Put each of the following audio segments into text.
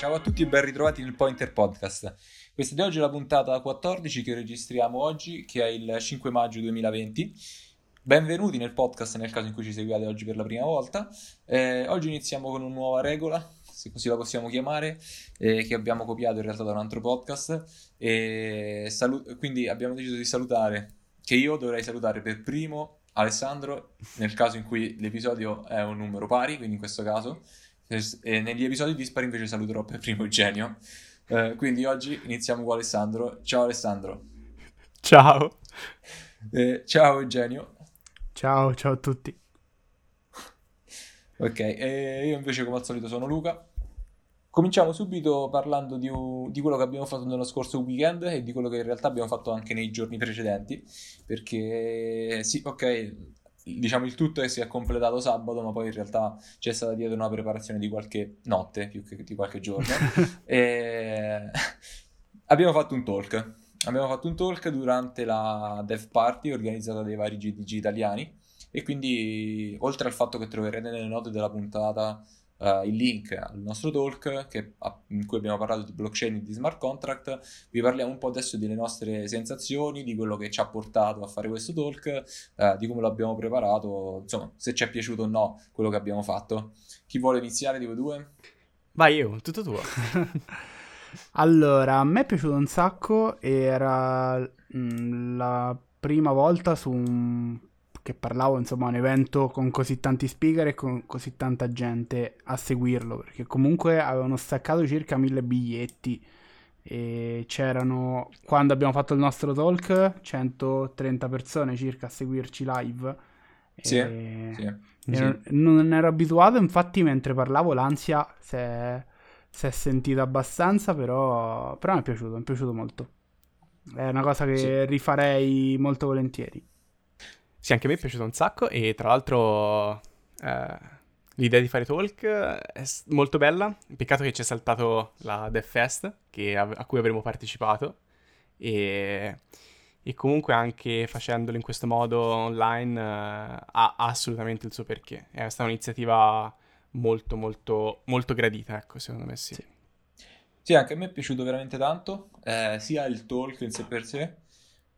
Ciao a tutti e ben ritrovati nel Pointer Podcast. Questa di oggi è la puntata 14 che registriamo oggi, che è il 5 maggio 2020. Benvenuti nel podcast nel caso in cui ci seguiate oggi per la prima volta. Eh, oggi iniziamo con una nuova regola, se così la possiamo chiamare, eh, che abbiamo copiato in realtà da un altro podcast. E salu- quindi abbiamo deciso di salutare, che io dovrei salutare per primo Alessandro, nel caso in cui l'episodio è un numero pari, quindi in questo caso. E negli episodi dispari invece saluterò per primo Eugenio. Eh, quindi oggi iniziamo con Alessandro. Ciao Alessandro. Ciao. Eh, ciao Eugenio. Ciao, ciao a tutti. Ok, e io invece come al solito sono Luca. Cominciamo subito parlando di, di, quello che abbiamo fatto nello scorso weekend e di quello che in realtà abbiamo fatto anche nei giorni precedenti, perché sì, ok, diciamo il tutto è che si è completato sabato, ma poi in realtà c'è stata dietro una preparazione di qualche notte più che di qualche giorno. e... abbiamo fatto un talk. Abbiamo fatto un talk durante la Dev Party organizzata dai vari GDG italiani e quindi oltre al fatto che troverete nelle note della puntata uh, il link al nostro talk che, in cui abbiamo parlato di blockchain e di smart contract. Vi parliamo un po' adesso delle nostre sensazioni, di quello che ci ha portato a fare questo talk, uh, di come l'abbiamo preparato, insomma, se ci è piaciuto o no quello che abbiamo fatto. Chi vuole iniziare di voi due? Vai io, tutto tuo. allora, a me è piaciuto un sacco, era mh, mm, la prima volta su un che parlavo, insomma, un evento con così tanti speaker e con così tanta gente a seguirlo, perché comunque avevano staccato circa mille biglietti e c'erano, quando abbiamo fatto il nostro talk, 130 persone circa a seguirci live. Sì, e... sì, sì. Non, ero abituato, infatti mentre parlavo l'ansia si è, si è sentita abbastanza, però, però mi è piaciuto, mi è piaciuto molto. È una cosa che sì. rifarei molto volentieri. Sì, anche a me è piaciuto un sacco e tra l'altro eh, l'idea di fare talk è molto bella. Peccato che ci è saltato la Death che, a, a, cui avremmo partecipato e, e, comunque anche facendolo in questo modo online eh, ha, assolutamente il suo perché. È stata un'iniziativa molto molto molto gradita, ecco, secondo me sì. Sì, sì anche a me è piaciuto veramente tanto, eh, sia il talk in sé per sé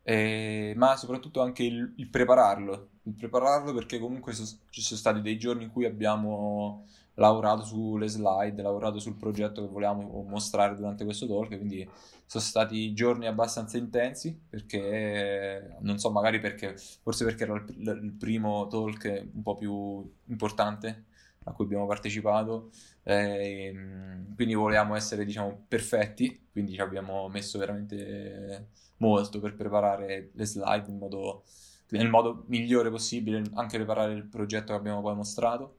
eh, ma soprattutto anche il, il, prepararlo, il prepararlo perché comunque so, ci sono stati dei giorni in cui abbiamo lavorato sulle slide, lavorato sul progetto che volevamo mostrare durante questo talk, quindi sono stati giorni abbastanza intensi perché, non so, magari perché, forse perché era il, il primo talk un po' più importante a cui abbiamo partecipato, eh, quindi volevamo essere, diciamo, perfetti, quindi ci abbiamo messo veramente molto per preparare le slide in modo, nel modo migliore possibile, anche preparare il progetto che abbiamo poi mostrato.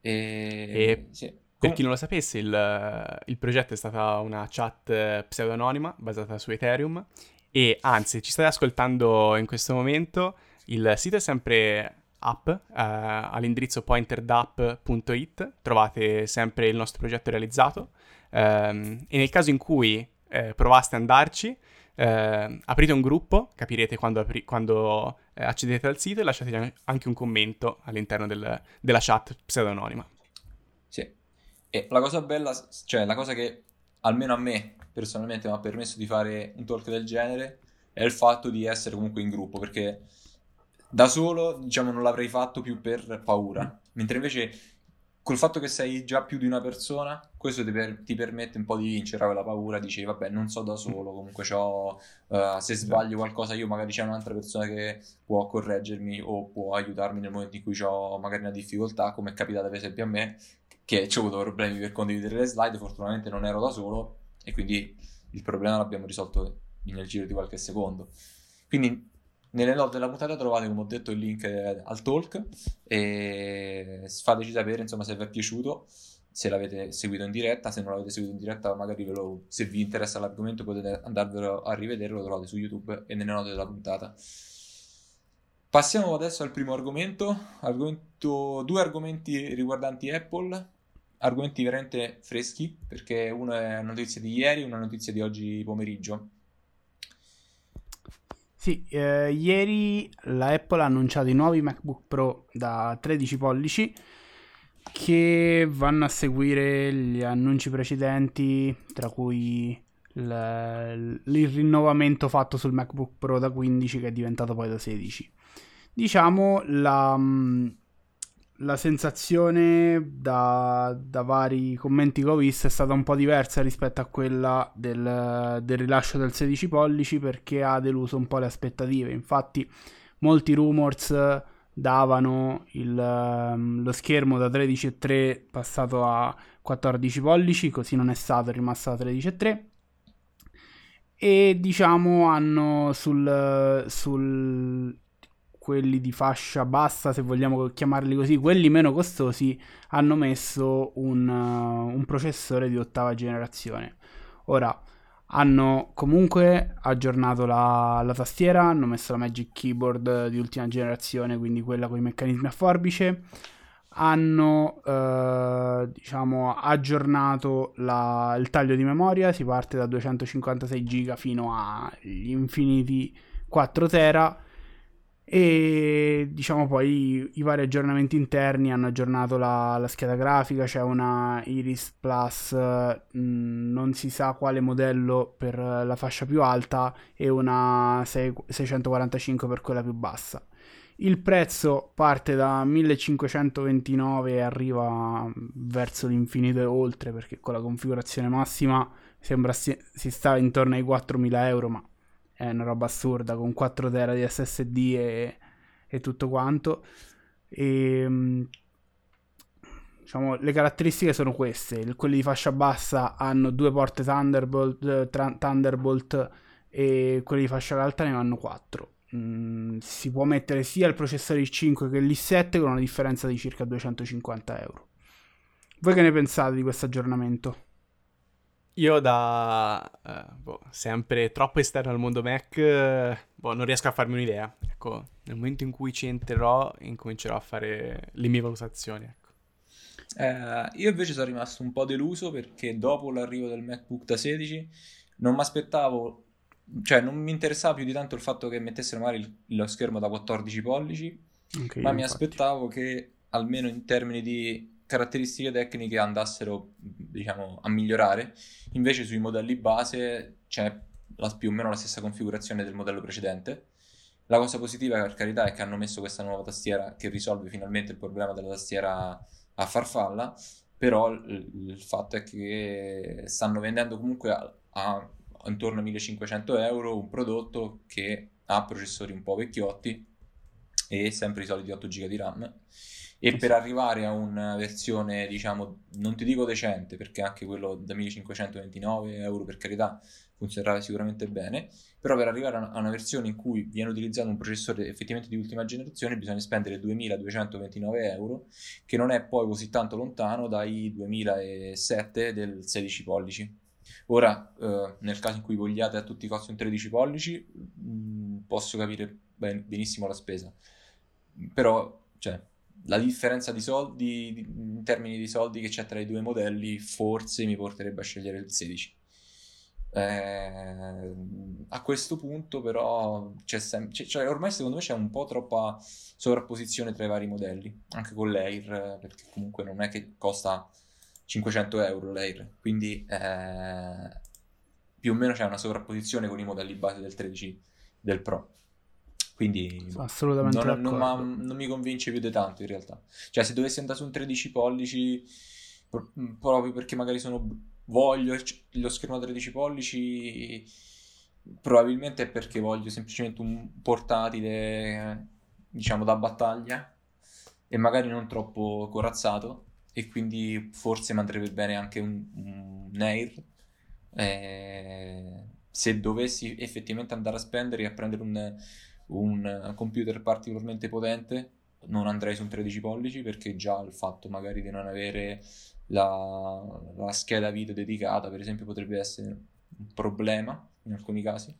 E, e sì. per chi non lo sapesse, il, il, progetto è stata una chat pseudonima basata su Ethereum e anzi, ci state ascoltando in questo momento, il sito è sempre app uh, all'indirizzo pointerdapp.it trovate sempre il nostro progetto realizzato um, e nel caso in cui eh, provaste ad andarci eh, aprite un gruppo, capirete quando, apri- quando eh, accedete al sito e lasciate anche un commento all'interno del, della chat pseudonima. Sì, e la cosa bella, cioè la cosa che almeno a me personalmente mi ha permesso di fare un talk del genere è il fatto di essere comunque in gruppo, perché da solo, diciamo, non l'avrei fatto più per paura, mentre invece col fatto che sei già più di una persona, questo ti, per, ti permette un po' di vincere quella paura, dici vabbè non so da solo, comunque c'ho, uh, se sbaglio qualcosa io magari c'è un'altra persona che può correggermi o può aiutarmi nel momento in cui ho magari una difficoltà, come è capitato per esempio a me, che ho avuto problemi per condividere le slide, fortunatamente non ero da solo e quindi il problema l'abbiamo risolto nel giro di qualche secondo. Quindi nelle note della puntata trovate, come ho detto, il link al talk e fateci sapere insomma, se vi è piaciuto, se l'avete seguito in diretta, se non l'avete seguito in diretta magari lo, se vi interessa l'argomento potete andarvelo a rivedere, lo trovate su YouTube e nelle note della puntata. Passiamo adesso al primo argomento, argomento due argomenti riguardanti Apple, argomenti veramente freschi perché uno è una notizia di ieri e una notizia di oggi pomeriggio. Sì, eh, ieri la Apple ha annunciato i nuovi MacBook Pro da 13 pollici che vanno a seguire gli annunci precedenti, tra cui il, il rinnovamento fatto sul MacBook Pro da 15 che è diventato poi da 16. Diciamo la, la sensazione da, da, vari commenti che ho visto è stata un po' diversa rispetto a quella del, del, rilascio del 16 pollici perché ha deluso un po' le aspettative. Infatti, molti rumors davano il, lo schermo da 13,3 passato a 14 pollici, così non è stato, è rimasto da 13,3. E diciamo hanno sul, sul quelli di fascia bassa, se vogliamo chiamarli così, quelli meno costosi, hanno messo un, uh, un processore di ottava generazione. Ora, hanno comunque aggiornato la, la, tastiera, hanno messo la Magic Keyboard di ultima generazione, quindi quella con i meccanismi a forbice. Hanno eh, diciamo aggiornato la, il taglio di memoria, si parte da 256 GB fino agli infiniti 4 tera e diciamo poi i vari aggiornamenti interni hanno aggiornato la, la scheda grafica c'è una Iris Plus mh, non si sa quale modello per la fascia più alta e una 6, 645 per quella più bassa. Il prezzo parte da 1529 e arriva verso l'infinito e oltre perché con la configurazione massima sembra si, si sta intorno ai 4000 euro ma è una roba assurda con 4 tera di SSD e, e tutto quanto. E, ehm, diciamo, le caratteristiche sono queste: quelli di fascia bassa hanno due porte Thunderbolt, tra- Thunderbolt e quelli di fascia alta ne hanno 4. Mm, si può mettere sia il processore i5 che l'i7 con una differenza di circa 250 euro. Voi che ne pensate di questo aggiornamento? Io da uh, boh, sempre troppo esterno al mondo Mac, uh, boh, non riesco a farmi un'idea. Ecco, nel momento in cui ci entrerò, incomincerò a fare le mie valutazioni. Ecco. Eh, io invece sono rimasto un po' deluso perché dopo l'arrivo del MacBook da 16 non mi aspettavo, cioè non mi interessava più di tanto il fatto che mettessero magari lo schermo da 14 pollici, okay, ma mi aspettavo che almeno in termini di caratteristiche tecniche andassero diciamo a migliorare. Invece sui modelli base c'è la, più o meno la stessa configurazione del modello precedente. La cosa positiva per carità è che hanno messo questa nuova tastiera che risolve finalmente il problema della tastiera a farfalla però il, il fatto è che stanno vendendo comunque a, a, intorno a 1500 euro un prodotto che ha processori un po' vecchiotti e sempre i soliti 8 GB di RAM e per arrivare a una versione, diciamo, non ti dico decente, perché anche quello da 1529 euro per carità funzionerà sicuramente bene, però per arrivare a una versione in cui viene utilizzato un processore effettivamente di ultima generazione bisogna spendere 2229 euro, che non è poi così tanto lontano dai 2007 del 16 pollici. Ora, eh, nel caso in cui vogliate a tutti i costi un 13 pollici, mh, mm, posso capire ben, benissimo la spesa, però, cioè, la differenza di soldi in termini di soldi che c'è tra i due modelli forse mi porterebbe a scegliere il 16 eh, a questo punto però c'è sem- c'è, cioè ormai secondo me c'è un po' troppa sovrapposizione tra i vari modelli anche con l'Air perché comunque non è che costa 500 euro l'Air quindi eh, più o meno c'è una sovrapposizione con i modelli base del 13 del Pro quindi assolutamente non, non, non, mi convince più di tanto in realtà. Cioè, se dovessi andare su un 13 pollici, proprio perché magari sono voglio lo schermo da 13 pollici, probabilmente è perché voglio semplicemente un portatile, diciamo, da battaglia e magari non troppo corazzato. E quindi forse mi andrebbe bene anche un, un Air. Eh, se dovessi effettivamente andare a spendere e a prendere un un computer particolarmente potente, non andrei su un 13 pollici perché già il fatto magari di non avere la, la scheda video dedicata, per esempio, potrebbe essere un problema in alcuni casi.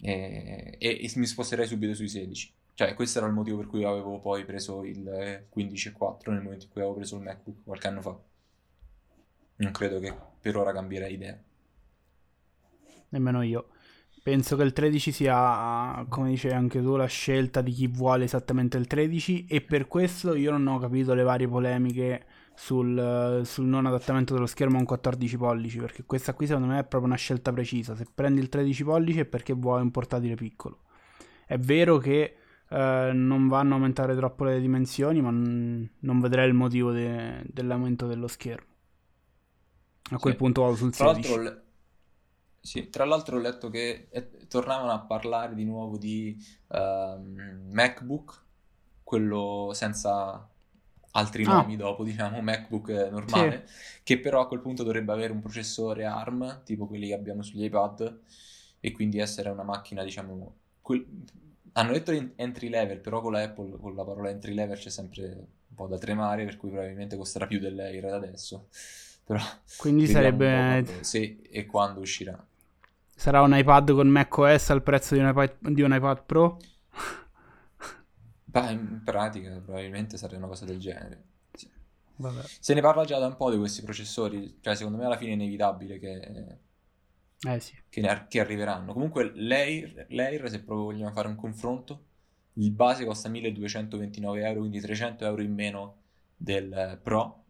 E, e, e, mi sposterei subito sui 16. Cioè, questo era il motivo per cui avevo poi preso il 15.4 nel momento in cui avevo preso il MacBook qualche anno fa. Non credo che per ora cambierei idea. Nemmeno io. Penso che il 13 sia, come dicevi anche tu, la scelta di chi vuole esattamente il 13 e per questo io non ho capito le varie polemiche sul, sul non adattamento dello schermo a un 14 pollici perché questa qui secondo me è proprio una scelta precisa. Se prendi il 13 pollici è perché vuoi un portatile piccolo. È vero che eh, non vanno a aumentare troppo le dimensioni, ma n- non vedrei il motivo de- dell'aumento dello schermo. A quel sì. punto vado sul 16. Sì, tra l'altro ho letto che eh, tornavano a parlare di nuovo di uh, MacBook, quello senza altri ah. nomi dopo, diciamo, MacBook normale, sì. che però a quel punto dovrebbe avere un processore ARM, tipo quelli che abbiamo sugli iPad, e quindi essere una macchina, diciamo... Quel... Hanno detto entry level, però con la Apple, con la parola entry level c'è sempre un po' da tremare, per cui probabilmente costerà più dell'Air adesso. Però quindi sarebbe... Se e quando uscirà. Sarà un iPad con macOS al prezzo di un iPad, di un iPad Pro? Beh, in pratica probabilmente sarebbe una cosa del genere. Sì. Se ne parla già da un po' di questi processori, cioè secondo me alla fine è inevitabile che, eh sì. che, ne, che arriveranno. Comunque l'Air, l'Air, se proprio vogliamo fare un confronto, il base costa 1229 euro, quindi 300 euro in meno del Pro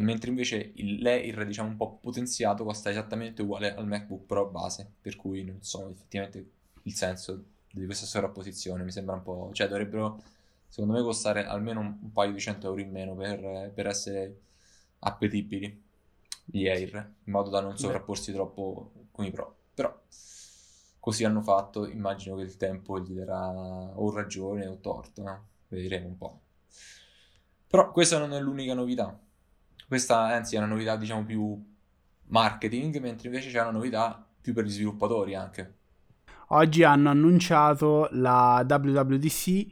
mentre invece il Layer, diciamo un po' potenziato, costa esattamente uguale al MacBook Pro base, per cui non so effettivamente il senso di questa sovrapposizione, mi sembra un po'... cioè dovrebbero, secondo me, costare almeno un, un paio di cento euro in meno per, per essere appetibili gli Air, in modo da non sovrapporsi troppo con i Pro. Però così hanno fatto, immagino che il tempo gli darà o ragione o torto, no? vedremo un po'. Però questa non è l'unica novità questa anzi è una novità diciamo più marketing, mentre invece c'è una novità più per gli sviluppatori anche. Oggi hanno annunciato la WWDC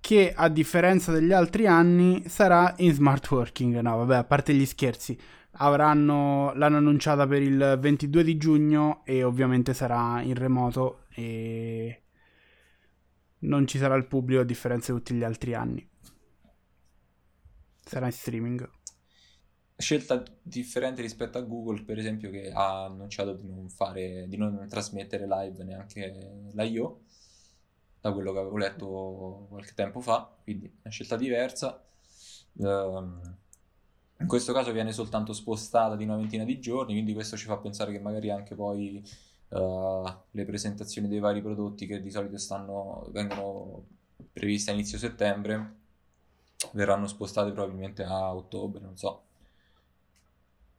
che a differenza degli altri anni sarà in smart working. No, vabbè, a parte gli scherzi, avranno, l'hanno annunciata per il 22 di giugno e ovviamente sarà in remoto e non ci sarà il pubblico a differenza di tutti gli altri anni. Sarà in streaming scelta differente rispetto a Google, per esempio, che ha annunciato di non, fare, di non trasmettere live neanche la IO, da quello che avevo letto qualche tempo fa, quindi una scelta diversa. Um, in questo caso viene soltanto spostata di una ventina di giorni, quindi questo ci fa pensare che magari anche poi uh, le presentazioni dei vari prodotti che di solito stanno, vengono previste a inizio settembre verranno spostate probabilmente a ottobre, non so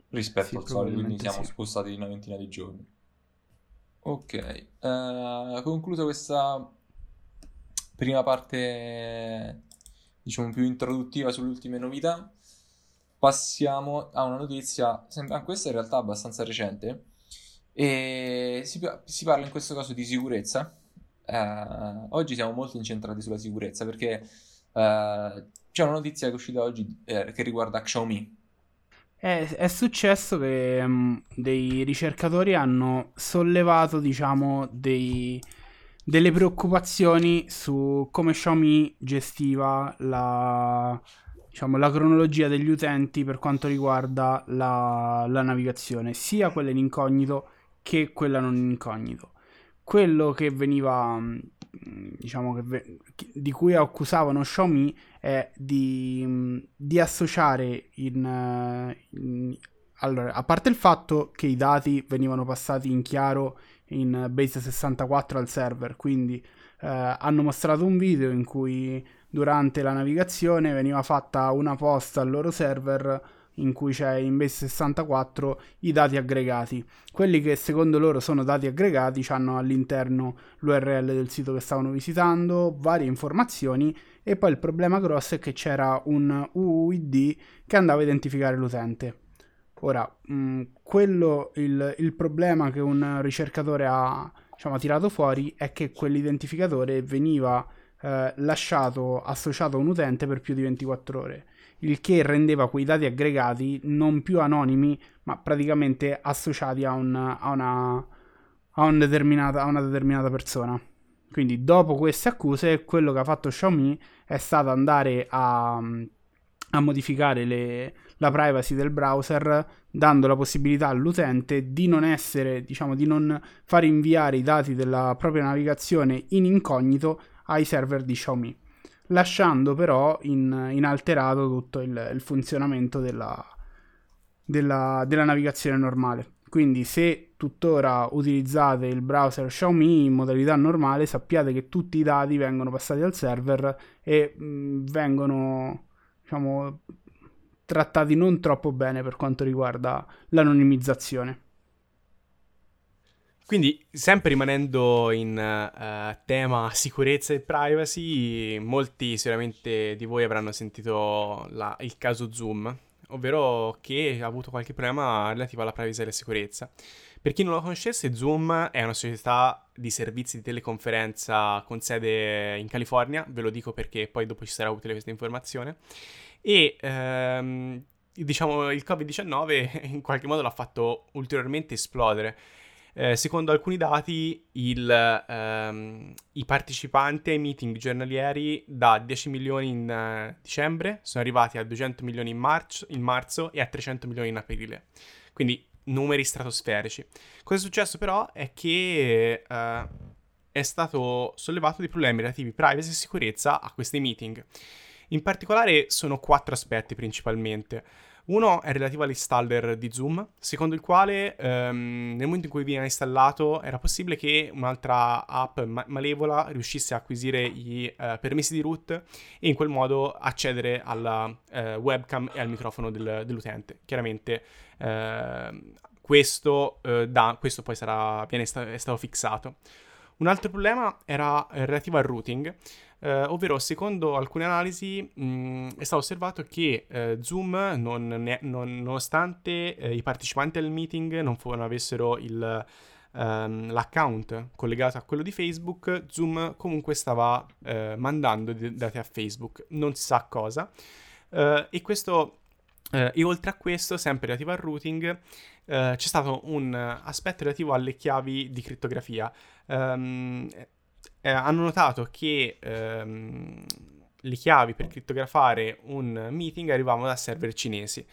rispetto sì, al solito, quindi siamo sì. spostati di una ventina di giorni. Ok, uh, conclusa questa prima parte, diciamo, più introduttiva sulle ultime novità, passiamo a una notizia, sembra, questa in realtà abbastanza recente, e si, si parla in questo caso di sicurezza. Uh, oggi siamo molto incentrati sulla sicurezza perché uh, c'è una notizia che è uscita oggi eh, che riguarda Xiaomi, è, è successo che um, dei ricercatori hanno sollevato, diciamo, dei, delle preoccupazioni su come Xiaomi gestiva la, diciamo, la cronologia degli utenti per quanto riguarda la, la navigazione, sia quella in incognito che quella non in incognito. Quello che veniva diciamo che di cui accusavano Xiaomi è di, di associare in, in, allora, a parte il fatto che i dati venivano passati in chiaro in base 64 al server, quindi eh, hanno mostrato un video in cui durante la navigazione veniva fatta una post al loro server in cui c'è in base 64 i dati aggregati. Quelli che secondo loro sono dati aggregati hanno all'interno l'URL del sito che stavano visitando, varie informazioni e poi il problema grosso è che c'era un UUID che andava a identificare l'utente. Ora, mh, mm, quello, il, il, problema che un ricercatore ha, diciamo, tirato fuori è che quell'identificatore veniva eh, lasciato associato a un utente per più di 24 ore il che rendeva quei dati aggregati non più anonimi, ma praticamente associati a, un, a, una, a, un a una determinata persona. Quindi dopo queste accuse, quello che ha fatto Xiaomi è stato andare a, a modificare le, la privacy del browser dando la possibilità all'utente di non essere, diciamo, di non far inviare i dati della propria navigazione in incognito ai server di Xiaomi, lasciando però in, inalterato tutto il, il funzionamento della, della, della navigazione normale. Quindi se tuttora utilizzate il browser Xiaomi in modalità normale, sappiate che tutti i dati vengono passati al server e mh, vengono diciamo, trattati non troppo bene per quanto riguarda l'anonimizzazione. Quindi, sempre rimanendo in uh, tema sicurezza e privacy, molti sicuramente di voi avranno sentito la, il caso Zoom, ovvero che ha avuto qualche problema relativo alla privacy e alla sicurezza. Per chi non lo conoscesse, Zoom è una società di servizi di teleconferenza con sede in California, ve lo dico perché poi dopo ci sarà utile questa informazione, e ehm, diciamo il Covid-19 in qualche modo l'ha fatto ulteriormente esplodere. Eh, secondo alcuni dati, il, ehm, i partecipanti ai meeting giornalieri da 10 milioni in uh, dicembre sono arrivati a 200 milioni in, marzo, in marzo e a 300 milioni in aprile. Quindi numeri stratosferici. Cosa è successo però è che uh, è stato sollevato dei problemi relativi privacy e sicurezza a questi meeting. In particolare sono quattro aspetti principalmente. Uno è relativo all'installer di Zoom, secondo il quale ehm, nel momento in cui viene installato era possibile che un'altra app ma- malevola riuscisse a acquisire i eh, permessi di root e in quel modo accedere alla eh, webcam e al microfono del, dell'utente. Chiaramente eh, questo, eh, da, questo, poi sarà, viene sta- è stato fissato. Un altro problema era relativo al routing eh, ovvero secondo alcune analisi mh, è stato osservato che eh, Zoom, non, ne, non, nonostante eh, i partecipanti al meeting non, fu, non avessero il, ehm, l'account collegato a quello di Facebook, Zoom comunque stava eh, mandando dati a Facebook, non si sa cosa. Eh, e questo Uh, e oltre a questo, sempre relativo al routing, uh, c'è stato un aspetto relativo alle chiavi di crittografia. Um, eh, hanno notato che ehm, le chiavi per crittografare un meeting arrivavano da server cinesi.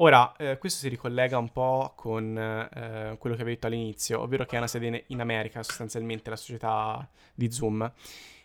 Ora, eh, questo si ricollega un po' con eh, quello che avevo detto all'inizio, ovvero che è una sede in America, sostanzialmente la società di Zoom.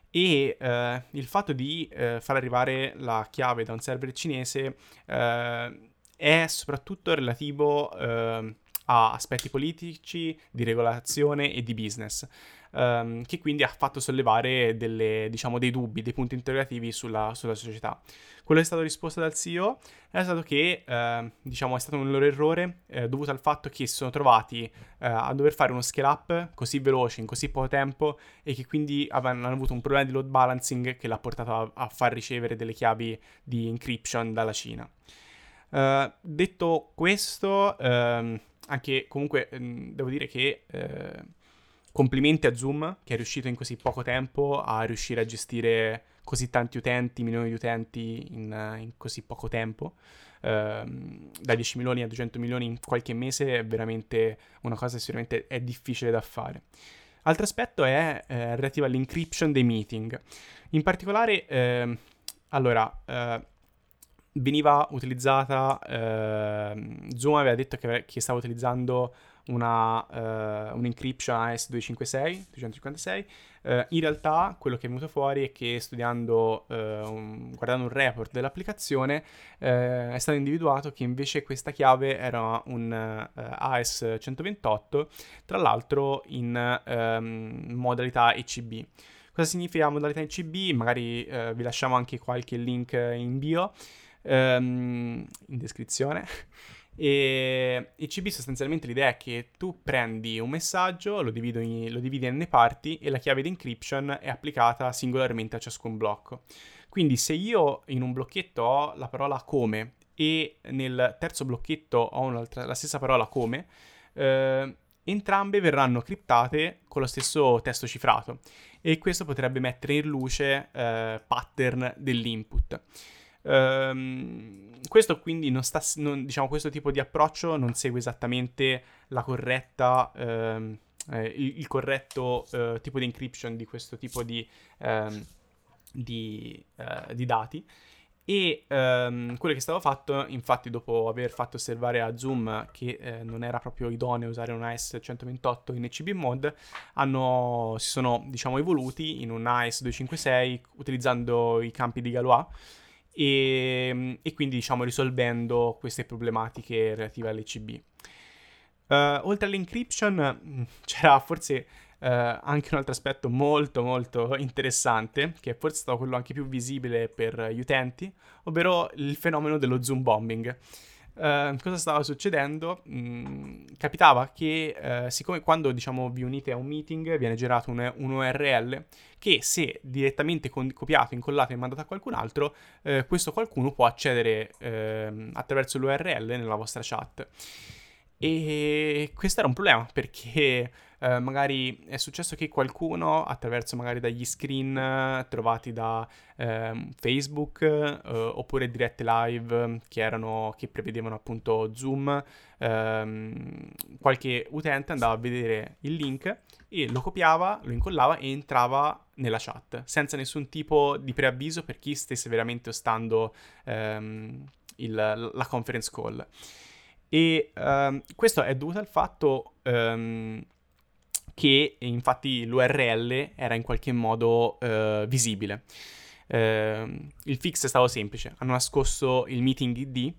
E eh, il fatto di eh, far arrivare la chiave da un server cinese eh, è soprattutto relativo ehm, a aspetti politici, di regolazione e di business um, che quindi ha fatto sollevare delle, diciamo, dei dubbi, dei punti interrogativi sulla, sulla società. Quello che è stato risposto dal CEO è stato che eh, diciamo, è stato un loro errore eh, dovuto al fatto che si sono trovati eh, a dover fare uno scale up così veloce in così poco tempo e che quindi hanno avuto un problema di load balancing che l'ha portato a, a far ricevere delle chiavi di encryption dalla Cina. Uh, detto questo, uh, anche comunque um, devo dire che uh, complimenti a Zoom che è riuscito in così poco tempo a riuscire a gestire così tanti utenti, milioni di utenti in, in così poco tempo. Uh, da 10 milioni a 200 milioni in qualche mese è veramente una cosa che sicuramente è difficile da fare. Altro aspetto è eh, relativo all'encryption dei meeting. In particolare, eh, allora, eh, veniva utilizzata, ehm, Zoom aveva detto che, che stava utilizzando una, uh, un encryption AS256, 256. Uh, in realtà quello che è venuto fuori è che studiando, uh, un, guardando un report dell'applicazione, eh, è stato individuato che invece questa chiave era un AS128, tra l'altro in um, modalità ECB. Cosa significa modalità ECB? Magari vi lasciamo anche qualche link in bio, um, in descrizione. E il CB sostanzialmente l'idea è che tu prendi un messaggio, lo, in, lo dividi in parti e la chiave di encryption è applicata singolarmente a ciascun blocco. Quindi se io in un blocchetto ho la parola come e nel terzo blocchetto ho la stessa parola come, eh, entrambe verranno criptate con lo stesso testo cifrato e questo potrebbe mettere in luce eh, pattern dell'input. Um, questo quindi non sta, non, diciamo, questo tipo di approccio non segue esattamente la corretta, um, eh, il, corretto uh, tipo di encryption di questo tipo di, um, di, uh, di dati. E um, quello che è stato fatto, infatti, dopo aver fatto osservare a Zoom che eh, non era proprio idoneo usare un AS128 in ECB mod, hanno, si sono diciamo, evoluti in un AS256 utilizzando i campi di Galois e, e quindi diciamo, risolvendo queste problematiche relative all'ECB. Uh, eh, oltre all'encryption c'era forse Uh, anche un altro aspetto molto molto interessante, che è forse stato quello anche più visibile per gli utenti, ovvero il fenomeno dello zoom bombing. Uh, cosa stava succedendo? Mm, capitava che siccome quando diciamo vi unite a un meeting viene generato un, un URL che se direttamente con- copiato, incollato e mandato a qualcun altro, uh, questo qualcuno può accedere ehm, attraverso l'URL nella vostra chat. E questo era un problema perché eh, magari è successo che qualcuno, attraverso magari dagli screen eh, trovati da eh, Facebook eh, oppure dirette live che, erano, che prevedevano appunto Zoom, ehm, qualche utente andava a vedere il link e lo copiava, lo incollava e entrava nella chat senza nessun tipo di preavviso per chi stesse veramente ostando ehm, il, la conference call. E um, questo è dovuto al fatto um, che infatti l'URL era in qualche modo uh, visibile. Uh, il fix è stato semplice, hanno nascosto il meeting ID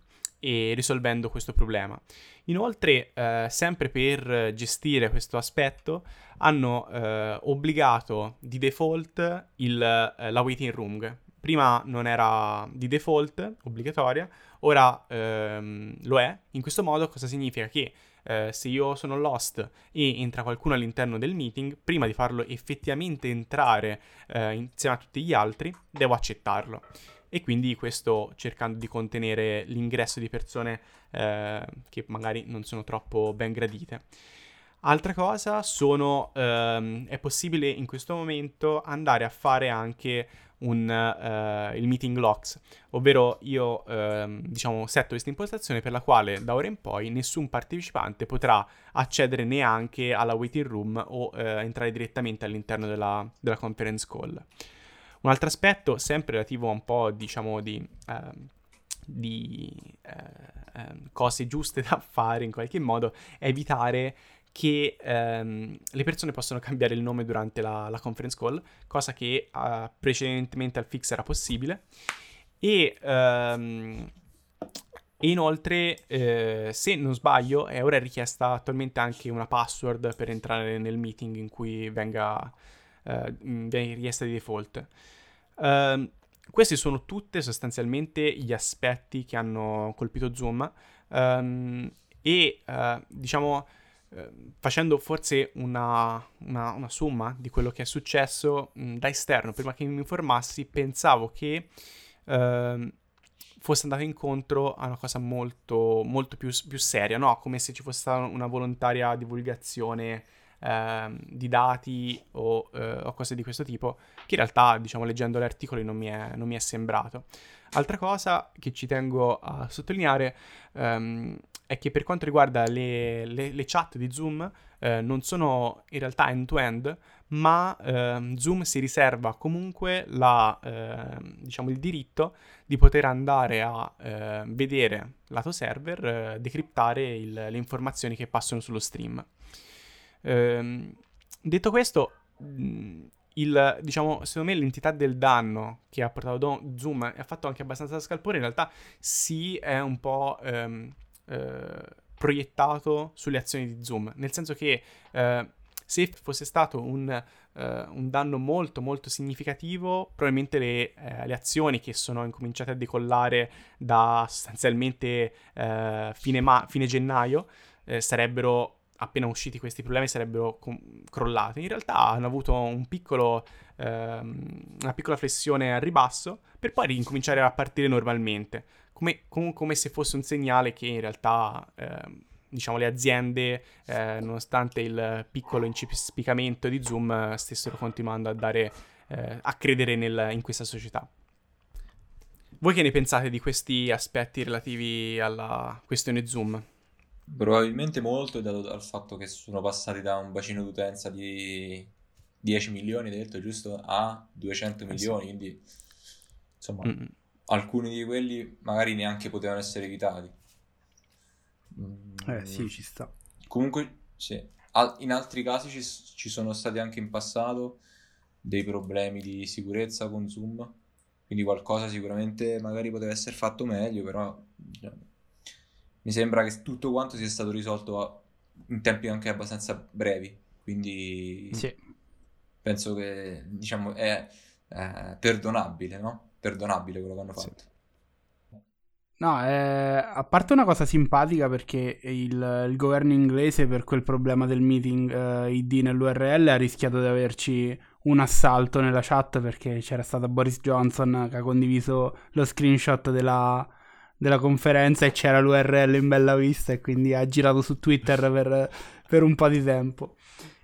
e risolvendo questo problema. Inoltre, uh, sempre per gestire questo aspetto, hanno eh, obbligato di default il, la waiting room. Prima non era di default obbligatoria, ora ehm, lo è. In questo modo cosa significa? Che eh, se io sono lost e entra qualcuno all'interno del meeting, prima di farlo effettivamente entrare eh, insieme a tutti gli altri, devo accettarlo. E quindi questo cercando di contenere l'ingresso di persone eh, che magari non sono troppo ben gradite. Altra cosa sono, ehm, è possibile in questo momento andare a fare anche un, uh, il meeting locks, ovvero io uh, diciamo setto questa impostazione per la quale da ora in poi nessun partecipante potrà accedere neanche alla waiting room o uh, entrare direttamente all'interno della, della, conference call. Un altro aspetto, sempre relativo a un po' diciamo di, ehm, di ehm, cose giuste da fare in qualche modo, è evitare che ehm, le persone possono cambiare il nome durante la, la conference call, cosa che uh, precedentemente al fix era possibile. E, ehm, e inoltre, eh, se non sbaglio, è ora richiesta attualmente anche una password per entrare nel meeting in cui venga, eh, viene richiesta di default. Uh, questi sono tutti sostanzialmente gli aspetti che hanno colpito Zoom um, e uh, diciamo Ehm, facendo forse una, una, una, somma di quello che è successo mh, da esterno, prima che mi informassi, pensavo che uh, fosse andato incontro a una cosa molto, molto più, più, seria, no? Come se ci fosse stata una volontaria divulgazione uh, di dati o, uh, o, cose di questo tipo, che in realtà, diciamo, leggendo gli articoli non mi è, non mi è sembrato. Altra cosa che ci tengo a sottolineare um, è che per quanto riguarda le, le, le chat di Zoom, eh, non sono in realtà end-to-end, ma eh, Zoom si riserva comunque la, eh, diciamo il diritto di poter andare a eh, vedere lato server, eh, decriptare il, le informazioni che passano sullo stream. Ehm, detto questo, il, diciamo, secondo me l'entità del danno che ha portato Zoom e ha fatto anche abbastanza scalpore, in realtà sì è un po' ehm, eh, proiettato sulle azioni di Zoom, nel senso che eh, se fosse stato un, uh, un, danno molto molto significativo, probabilmente le, eh, le, azioni che sono incominciate a decollare da sostanzialmente uh, fine, ma- fine, gennaio eh, sarebbero, appena usciti questi problemi, sarebbero crollate. In realtà hanno avuto un piccolo, uh, una piccola flessione al ribasso per poi ricominciare a partire normalmente come, com- come se fosse un segnale che in realtà... Eh, diciamo, le aziende, eh, nonostante il piccolo incispicamento di Zoom, stessero continuando a dare, eh, a credere nel, in questa società. Voi che ne pensate di questi aspetti relativi alla questione Zoom? Probabilmente molto è dato dal fatto che sono passati da un bacino d'utenza di 10 milioni, detto giusto, a 200 milioni, quindi insomma... Mm alcuni di quelli magari neanche potevano essere evitati. Eh sì, ci sta. Comunque, sì. in altri casi ci, ci sono stati anche in passato dei problemi di sicurezza con Zoom, quindi qualcosa sicuramente magari poteva essere fatto meglio, però diciamo, mi sembra che tutto quanto sia stato risolto in tempi anche abbastanza brevi, quindi sì. penso che diciamo è, è perdonabile, no? Perdonabile quello che hanno fatto. Sì. No, eh, a parte una cosa simpatica perché il, il, governo inglese per quel problema del meeting eh, ID nell'URL ha rischiato di averci un assalto nella chat perché c'era stato Boris Johnson che ha condiviso lo screenshot della, della conferenza e c'era l'URL in bella vista e quindi ha girato su Twitter per, per un po' di tempo.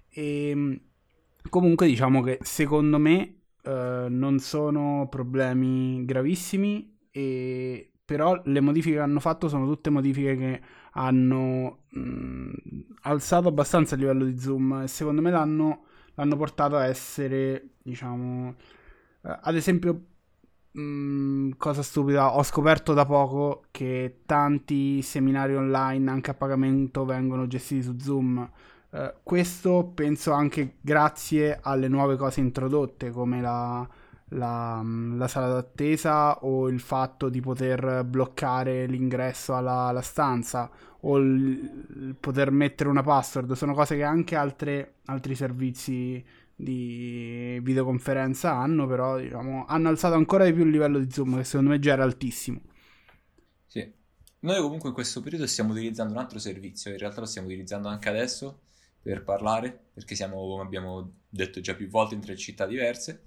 E, ehm, comunque diciamo che secondo me eh, non sono problemi gravissimi e però le modifiche che hanno fatto sono tutte modifiche che hanno mh, mm, alzato abbastanza il livello di zoom e secondo me l'hanno, l'hanno portato a essere, diciamo, eh, ad esempio, mm, cosa stupida, ho scoperto da poco che tanti seminari online anche a pagamento vengono gestiti su Zoom. Uh, questo penso anche grazie alle nuove cose introdotte come la, la, la, sala d'attesa o il fatto di poter bloccare l'ingresso alla, alla stanza o il, il, poter mettere una password sono cose che anche altre, altri servizi di videoconferenza hanno però diciamo, hanno alzato ancora di più il livello di zoom che secondo me già era altissimo. Sì. Noi comunque in questo periodo stiamo utilizzando un altro servizio in realtà lo stiamo utilizzando anche adesso per parlare perché siamo come abbiamo detto già più volte in tre città diverse.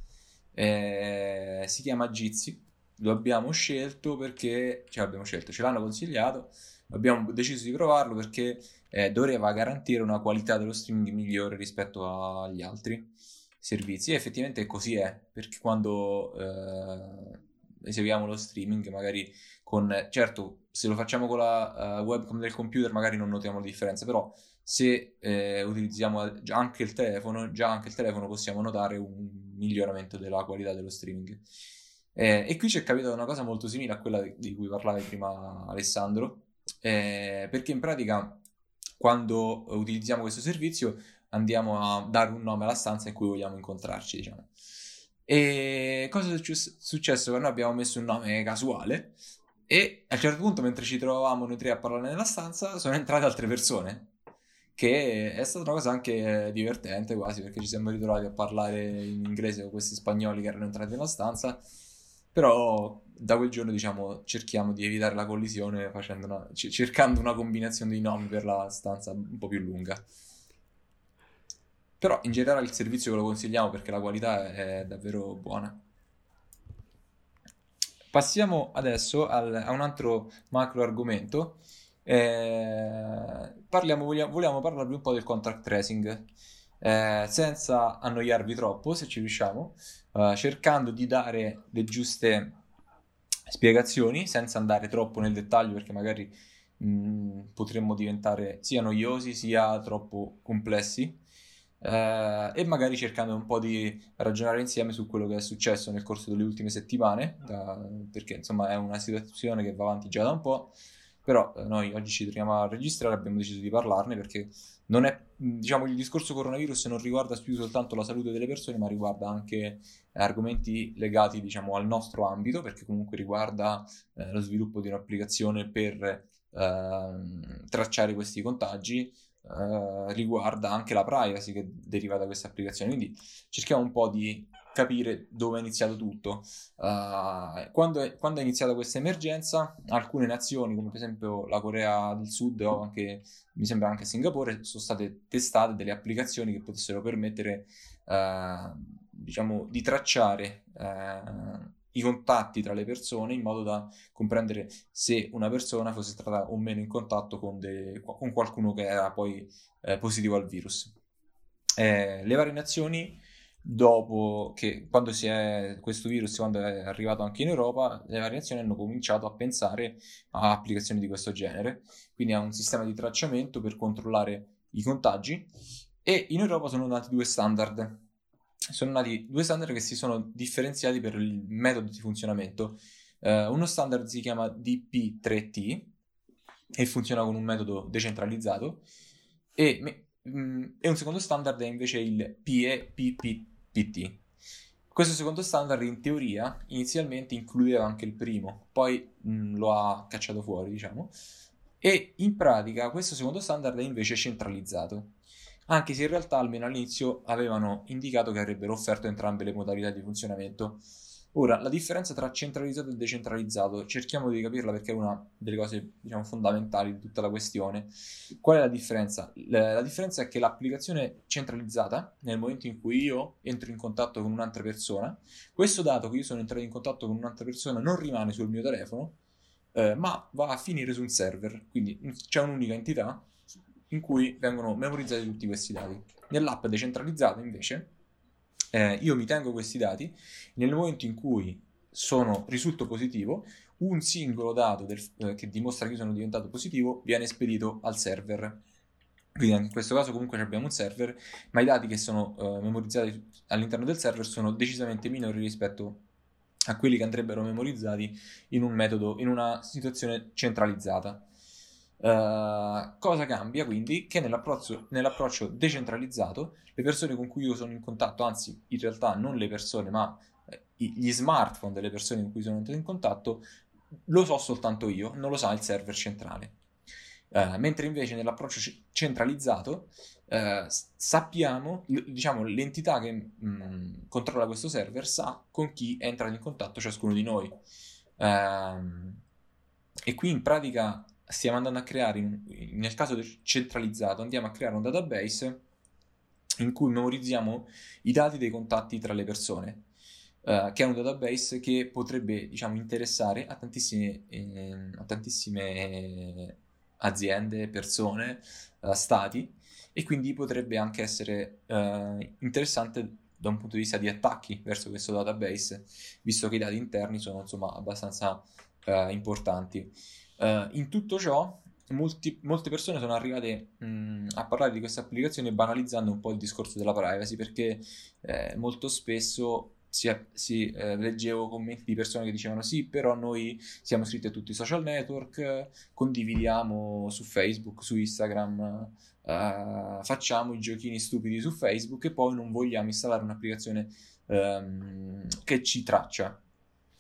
Eh, si chiama Jitsi, lo abbiamo scelto perché, cioè abbiamo scelto, ce l'hanno consigliato, abbiamo deciso di provarlo perché eh, doveva garantire una qualità dello streaming migliore rispetto agli altri servizi e effettivamente così è, perché quando eh, eseguiamo lo streaming magari con, certo se lo facciamo con la uh, webcam del computer magari non notiamo la differenza, però se eh, utilizziamo anche il telefono, già anche il telefono possiamo notare un miglioramento della qualità dello streaming. Eh, e qui ci è capitata una cosa molto simile a quella di cui parlava prima Alessandro, eh, perché in pratica quando utilizziamo questo servizio andiamo a dare un nome alla stanza in cui vogliamo incontrarci, diciamo. E cosa è successo? Che noi abbiamo messo un nome casuale e a un certo punto, mentre ci trovavamo noi tre a parlare nella stanza, sono entrate altre persone che è stata una cosa anche divertente quasi perché ci siamo ritrovati a parlare in inglese con questi spagnoli che erano entrati nella stanza però da quel giorno diciamo cerchiamo di evitare la collisione una, cercando una combinazione di nomi per la stanza un po' più lunga. Però in generale il servizio ve lo consigliamo perché la qualità è davvero buona. Passiamo adesso al, a un altro macro argomento. Eh, parliamo, vogliamo, vogliamo parlarvi un po' del contract tracing, eh, senza annoiarvi troppo, se ci riusciamo, eh, cercando di dare le giuste spiegazioni, senza andare troppo nel dettaglio, perché magari mh, potremmo diventare sia noiosi sia troppo complessi. Uh, e magari cercando un po' di ragionare insieme su quello che è successo nel corso delle ultime settimane, da, perché insomma è una situazione che va avanti già da un po' Però eh, noi oggi ci troviamo a registrare, abbiamo deciso di parlarne perché non è, diciamo, il discorso coronavirus non riguarda più soltanto la salute delle persone, ma riguarda anche argomenti legati, diciamo, al nostro ambito, perché comunque riguarda eh, lo sviluppo di un'applicazione per eh, tracciare questi contagi, eh, riguarda anche la privacy che deriva da questa applicazione. Quindi cerchiamo un po' di capire dove è iniziato tutto. Uh, quando, è, quando, è, iniziata questa emergenza, alcune nazioni, come per esempio la Corea del Sud o anche, mi sembra anche Singapore, sono state testate delle applicazioni che potessero permettere, uh, diciamo, di tracciare uh, i contatti tra le persone in modo da comprendere se una persona fosse stata o meno in contatto con, de, con qualcuno che era poi positivo al virus. Eh, le varie nazioni dopo che quando è questo virus quando è arrivato anche in Europa le varie nazioni hanno cominciato a pensare a applicazioni di questo genere. Quindi a un sistema di tracciamento per controllare i contagi. E in Europa sono nati due standard. Sono nati due standard che si sono differenziati per il metodo di funzionamento. Uh, uno standard si chiama DP3T e funziona con un metodo decentralizzato. E, mh, mm, e un secondo standard è invece il PEPPT. Questo secondo standard in teoria inizialmente includeva anche il primo, poi mh, mm, lo ha cacciato fuori, diciamo, e in pratica questo secondo standard è invece centralizzato, anche se in realtà almeno all'inizio avevano indicato che avrebbero offerto entrambe le modalità di funzionamento Ora, la differenza tra centralizzato e decentralizzato, cerchiamo di capirla perché è una delle cose, diciamo, fondamentali di tutta la questione. Qual è la differenza? La, la differenza è che l'applicazione centralizzata, nel momento in cui io entro in contatto con un'altra persona, questo dato che io sono entrato in contatto con un'altra persona non rimane sul mio telefono, eh, ma va a finire su un server. Quindi c'è un'unica entità in cui vengono memorizzati tutti questi dati. Nell'app decentralizzata, invece, eh, io mi tengo questi dati, nel momento in cui sono, risulto positivo, un singolo dato del, eh, che dimostra che io sono diventato positivo viene spedito al server. Quindi in questo caso comunque abbiamo un server, ma i dati che sono uh, memorizzati all'interno del server sono decisamente minori rispetto a quelli che andrebbero memorizzati in un metodo, in una situazione centralizzata. Uh, cosa cambia quindi? Che nell'approccio, nell'approccio, decentralizzato le persone con cui io sono in contatto, anzi in realtà non le persone ma eh, gli smartphone delle persone con cui sono entrato in contatto, lo so soltanto io, non lo sa il server centrale. Uh, mentre invece nell'approccio c- centralizzato uh, sappiamo, l- diciamo, l'entità che mh, mm, controlla questo server sa con chi è entrato in contatto ciascuno di noi. Uh, e qui in pratica stiamo andando a creare, nel caso centralizzato, andiamo a creare un database in cui memorizziamo i dati dei contatti tra le persone, uh, che è un database che potrebbe, diciamo, interessare a tantissime, eh, a tantissime aziende, persone, uh, stati, e quindi potrebbe anche essere uh, interessante da un punto di vista di attacchi verso questo database, visto che i dati interni sono insomma abbastanza importanti. Uh, in tutto ciò, molti, molte persone sono arrivate mh, a parlare di questa applicazione banalizzando un po' il discorso della privacy perché eh, molto spesso si, si eh, leggevo commenti di persone che dicevano sì, però noi siamo iscritti a tutti i social network, condividiamo su Facebook, su Instagram, uh, facciamo i giochini stupidi su Facebook e poi non vogliamo installare un'applicazione um, che ci traccia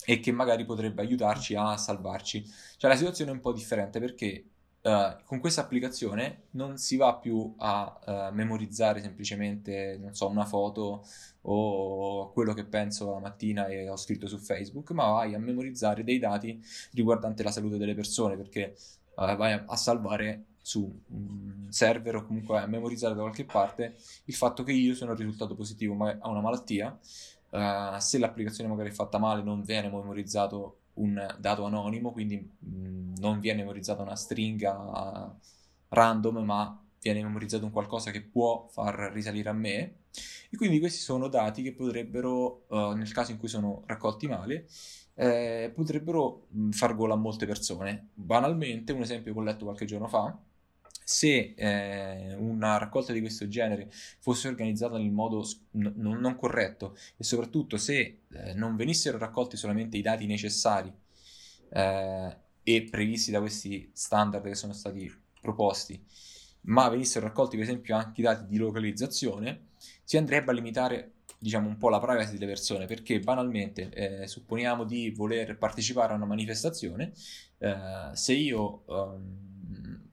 e che magari potrebbe aiutarci a salvarci. Cioè la situazione è un po' differente perché uh, con questa applicazione non si va più a uh, memorizzare semplicemente, non so, una foto o quello che penso la mattina e ho scritto su Facebook, ma vai a memorizzare dei dati riguardanti la salute delle persone perché uh, vai a, salvare su un server o comunque a memorizzare da qualche parte il fatto che io sono risultato positivo a una malattia Uh, se l'applicazione magari è fatta male non viene memorizzato un dato anonimo, quindi mh, mm, non viene memorizzata una stringa random, ma viene memorizzato un qualcosa che può far risalire a me. E quindi questi sono dati che potrebbero, uh, nel caso in cui sono raccolti male, eh, potrebbero mm, far gola a molte persone. Banalmente, un esempio che ho letto qualche giorno fa, se eh, una raccolta di questo genere fosse organizzata nel modo n- non corretto e soprattutto se eh, non venissero raccolti solamente i dati necessari eh, e previsti da questi standard che sono stati proposti, ma venissero raccolti per esempio anche i dati di localizzazione, si andrebbe a limitare diciamo un po' la privacy delle persone perché banalmente eh, supponiamo di voler partecipare a una manifestazione eh, se io um,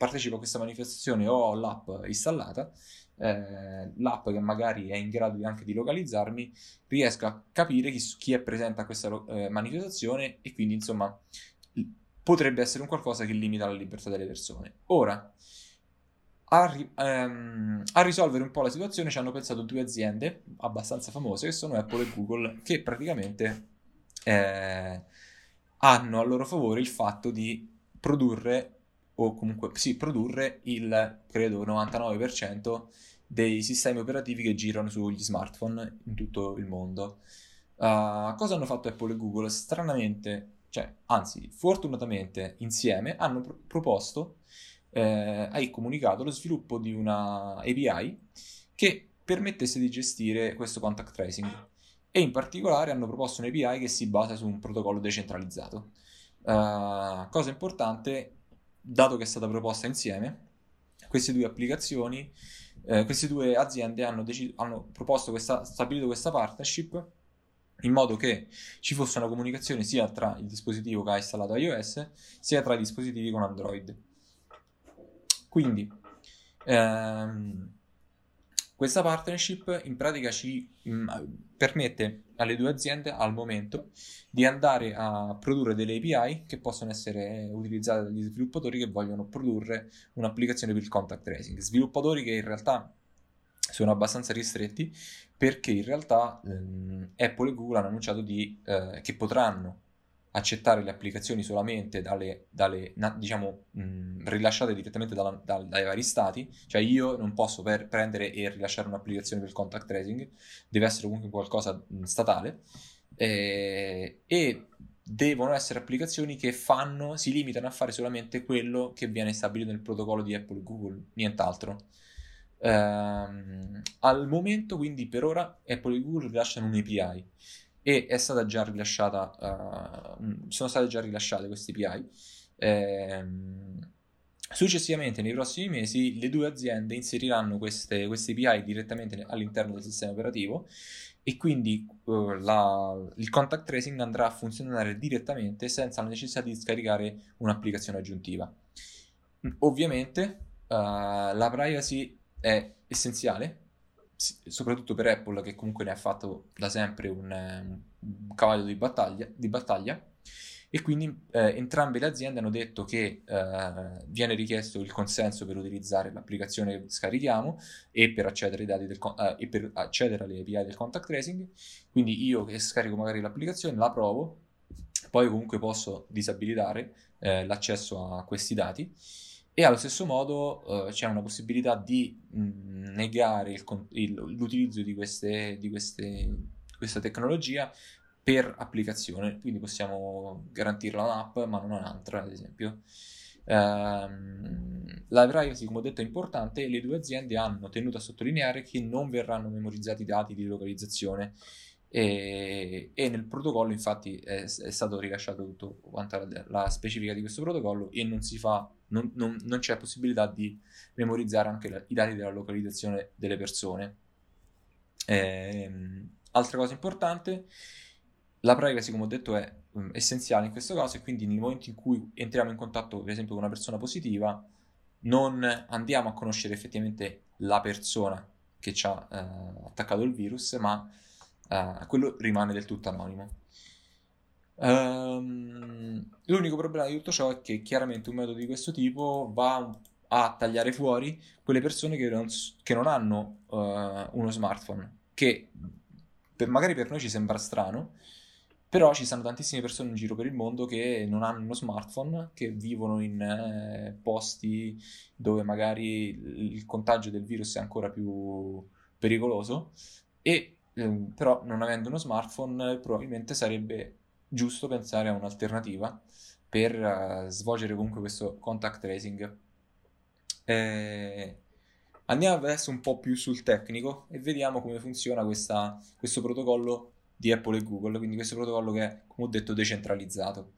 partecipo a questa manifestazione o ho l'app installata, eh, l'app che magari è in grado anche di localizzarmi, riesco a capire chi, chi è presente a questa eh, manifestazione e quindi insomma potrebbe essere un qualcosa che limita la libertà delle persone. Ora, a, ri- ehm, a, risolvere un po' la situazione ci hanno pensato due aziende abbastanza famose che sono Apple e Google che praticamente eh, hanno a loro favore il fatto di produrre o comunque sì, produrre il, credo, 99% dei sistemi operativi che girano sugli smartphone in tutto il mondo. Uh, cosa hanno fatto Apple e Google? Stranamente, cioè, anzi, fortunatamente insieme hanno pro- proposto eh, hai comunicato lo sviluppo di una API che permettesse di gestire questo contact tracing. e in particolare hanno proposto un API che si basa su un protocollo decentralizzato. Uh, cosa importante, dato che è stata proposta insieme, queste due applicazioni, eh, queste due aziende hanno, deciso, hanno proposto questa, stabilito questa partnership in modo che ci fosse una comunicazione sia tra il dispositivo che ha installato iOS sia tra i dispositivi con Android. Quindi, ehm, questa partnership in pratica ci mh, mm, permette alle due aziende al momento di andare a produrre delle API che possono essere utilizzate dagli sviluppatori che vogliono produrre un'applicazione per il contact tracing. Sviluppatori che in realtà sono abbastanza ristretti perché in realtà ehm, Apple e Google hanno annunciato di, eh, che potranno accettare le applicazioni solamente dalle, dalle diciamo, mh, rilasciate direttamente dalla, da, dai vari stati, cioè io non posso per, prendere e rilasciare un'applicazione per contact tracing, deve essere comunque qualcosa statale eh, e devono essere applicazioni che fanno, si limitano a fare solamente quello che viene stabilito nel protocollo di Apple e Google, nient'altro. Um, al momento, quindi per ora, Apple e Google rilasciano un'API e è stata già rilasciata, uh, sono state già rilasciate queste API. Ehm, successivamente, nei prossimi mesi, le due aziende inseriranno queste, queste API direttamente all'interno del sistema operativo e quindi uh, la, il contact tracing andrà a funzionare direttamente senza la necessità di scaricare un'applicazione aggiuntiva. Ovviamente uh, la privacy è essenziale soprattutto per Apple che comunque ne ha fatto da sempre un, un cavallo di battaglia, di battaglia e quindi eh, entrambe le aziende hanno detto che eh, viene richiesto il consenso per utilizzare l'applicazione che scarichiamo e per accedere, ai dati del, eh, e per accedere alle API del contact tracing. Quindi io che scarico magari l'applicazione la provo, poi comunque posso disabilitare eh, l'accesso a questi dati e allo stesso modo uh, c'è una possibilità di mh, negare il, il, l'utilizzo di, queste, di queste, questa tecnologia per applicazione, quindi possiamo garantirla un'app ma non un'altra ad esempio. Um, la privacy, come ho detto, è importante. E le due aziende hanno tenuto a sottolineare che non verranno memorizzati i dati di localizzazione. E, e, nel protocollo infatti è, è, stato rilasciato tutto quanto la, la, specifica di questo protocollo e non si fa non, non, non c'è possibilità di memorizzare anche la, i dati della localizzazione delle persone ehm, altra cosa importante la privacy come ho detto è um, essenziale in questo caso e quindi nel momento in cui entriamo in contatto per esempio con una persona positiva non andiamo a conoscere effettivamente la persona che ci ha eh, attaccato il virus ma uh, quello rimane del tutto anonimo. Um, l'unico problema di tutto ciò è che chiaramente un metodo di questo tipo va a tagliare fuori quelle persone che non, che non hanno uh, uno smartphone, che per, magari per noi ci sembra strano, però ci sono tantissime persone in giro per il mondo che non hanno uno smartphone, che vivono in eh, posti dove magari il contagio del virus è ancora più pericoloso e Ehm, però non avendo uno smartphone probabilmente sarebbe giusto pensare a un'alternativa per uh, svolgere comunque questo contact tracing. Eh, andiamo adesso un po' più sul tecnico e vediamo come funziona questa, questo protocollo di Apple e Google, quindi questo protocollo che è, come ho detto, decentralizzato.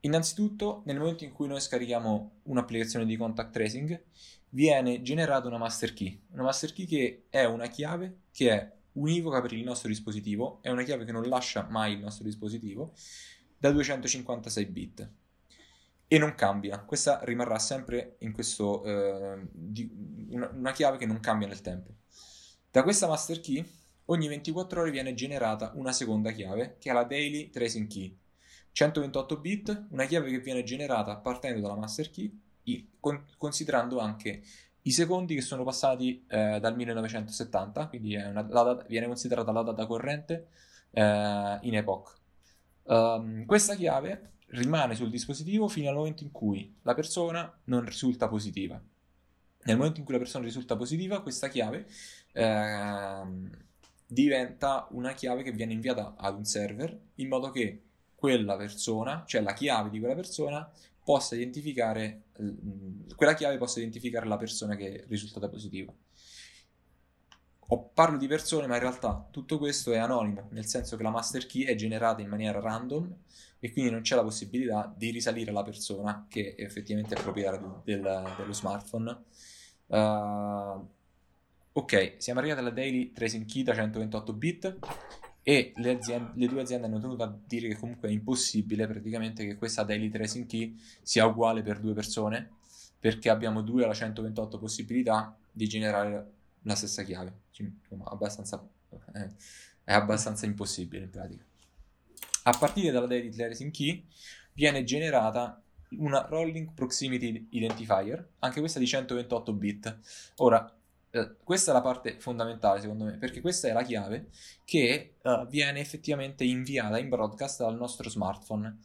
Innanzitutto, nel momento in cui noi scarichiamo un'applicazione di contact tracing, viene generata una master key, una master key che è una chiave che è univoca per il nostro dispositivo, è una chiave che non lascia mai il nostro dispositivo, da 256 bit e non cambia. Questa rimarrà sempre in questo, eh, di, una, una, chiave che non cambia nel tempo. Da questa master key, ogni 24 ore viene generata una seconda chiave, che è la Daily Tracing Key. 128 bit, una chiave che viene generata partendo dalla master key, con, considerando anche i secondi che sono passati eh, dal 1970, quindi data, viene considerata la data corrente eh, in epoch. Um, questa chiave rimane sul dispositivo fino al momento in cui la persona non risulta positiva. Nel momento in cui la persona risulta positiva, questa chiave eh, diventa una chiave che viene inviata ad un server in modo che quella persona, cioè la chiave di quella persona, possa identificare, quella chiave possa identificare la persona che è risultata positiva. parlo di persone, ma in realtà tutto questo è anonimo, nel senso che la master key è generata in maniera random e quindi non c'è la possibilità di risalire alla persona che effettivamente è proprietaria del, dello smartphone. Uh, ok, siamo arrivati alla daily tracing key da 128 bit e le, aziende, le, due aziende hanno tenuto a dire che comunque è impossibile praticamente che questa daily tracing key sia uguale per due persone perché abbiamo 2 alla 128 possibilità di generare la stessa chiave. Insomma, abbastanza, eh, è abbastanza impossibile in pratica. A partire dalla Daily Tracing Key viene generata una Rolling Proximity Identifier, anche questa di 128 bit. Ora, eh, questa è la parte fondamentale secondo me, perché questa è la chiave che eh, viene effettivamente inviata in broadcast dal nostro smartphone.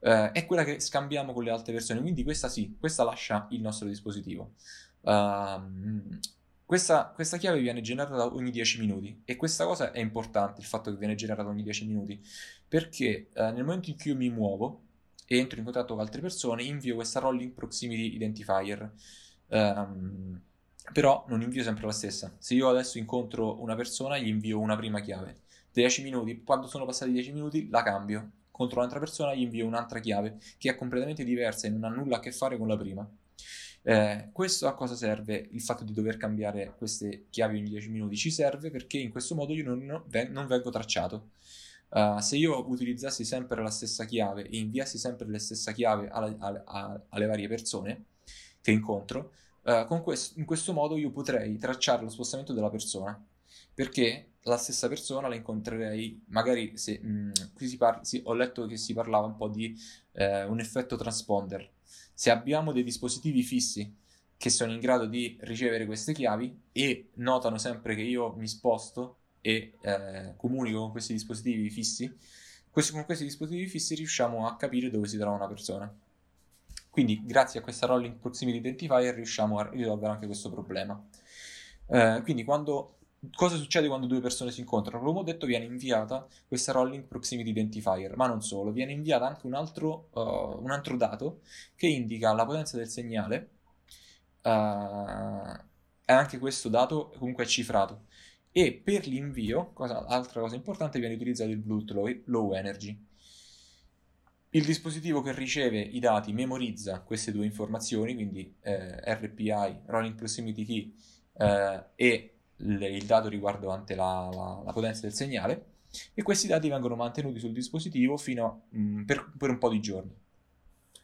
Eh, è quella che scambiamo con le altre persone, quindi questa sì, questa lascia il nostro dispositivo. Uh, questa, questa, chiave viene generata ogni 10 minuti e questa cosa è importante, il fatto che viene generata ogni 10 minuti, perché eh, nel momento in cui io mi muovo e entro in contatto con altre persone, invio questa rolling proximity identifier. Um, però non invio sempre la stessa. Se io adesso incontro una persona, gli invio una prima chiave. 10 minuti, quando sono passati 10 minuti, la cambio. Contro un'altra persona, gli invio un'altra chiave che è completamente diversa e non ha nulla a che fare con la prima. Eh, questo a cosa serve? Il fatto di dover cambiare queste chiavi ogni 10 minuti ci serve perché in questo modo io non, non vengo tracciato. Uh, se io utilizzassi sempre la stessa chiave e inviassi sempre la stessa chiave alla, alla, alle varie persone che incontro, uh, questo, in questo modo io potrei tracciare lo spostamento della persona perché la stessa persona la incontrerei magari se mh, mm, qui si parla, sì, ho letto che si parlava un po' di eh, un effetto transponder se abbiamo dei dispositivi fissi che sono in grado di ricevere queste chiavi e notano sempre che io mi sposto e eh, comunico con questi dispositivi fissi, questo, con questi dispositivi fissi riusciamo a capire dove si trova una persona. Quindi, grazie a questa Rolling Proximity Identifier, riusciamo a risolvere anche questo problema. Eh, quindi, quando cosa succede quando due persone si incontrano? Come ho detto, viene inviata questa Rolling Proximity Identifier, ma non solo, viene inviata anche un altro, uh, un altro dato che indica la potenza del segnale. Uh, e anche questo dato comunque è cifrato. E per l'invio, cosa, altra cosa importante, viene utilizzato il Bluetooth low, low Energy. Il dispositivo che riceve i dati memorizza queste due informazioni, quindi eh, RPI, Rolling Proximity Key, eh, e il dato riguardante la, la, la, potenza del segnale e questi dati vengono mantenuti sul dispositivo fino mh, mm, per, per, un po' di giorni.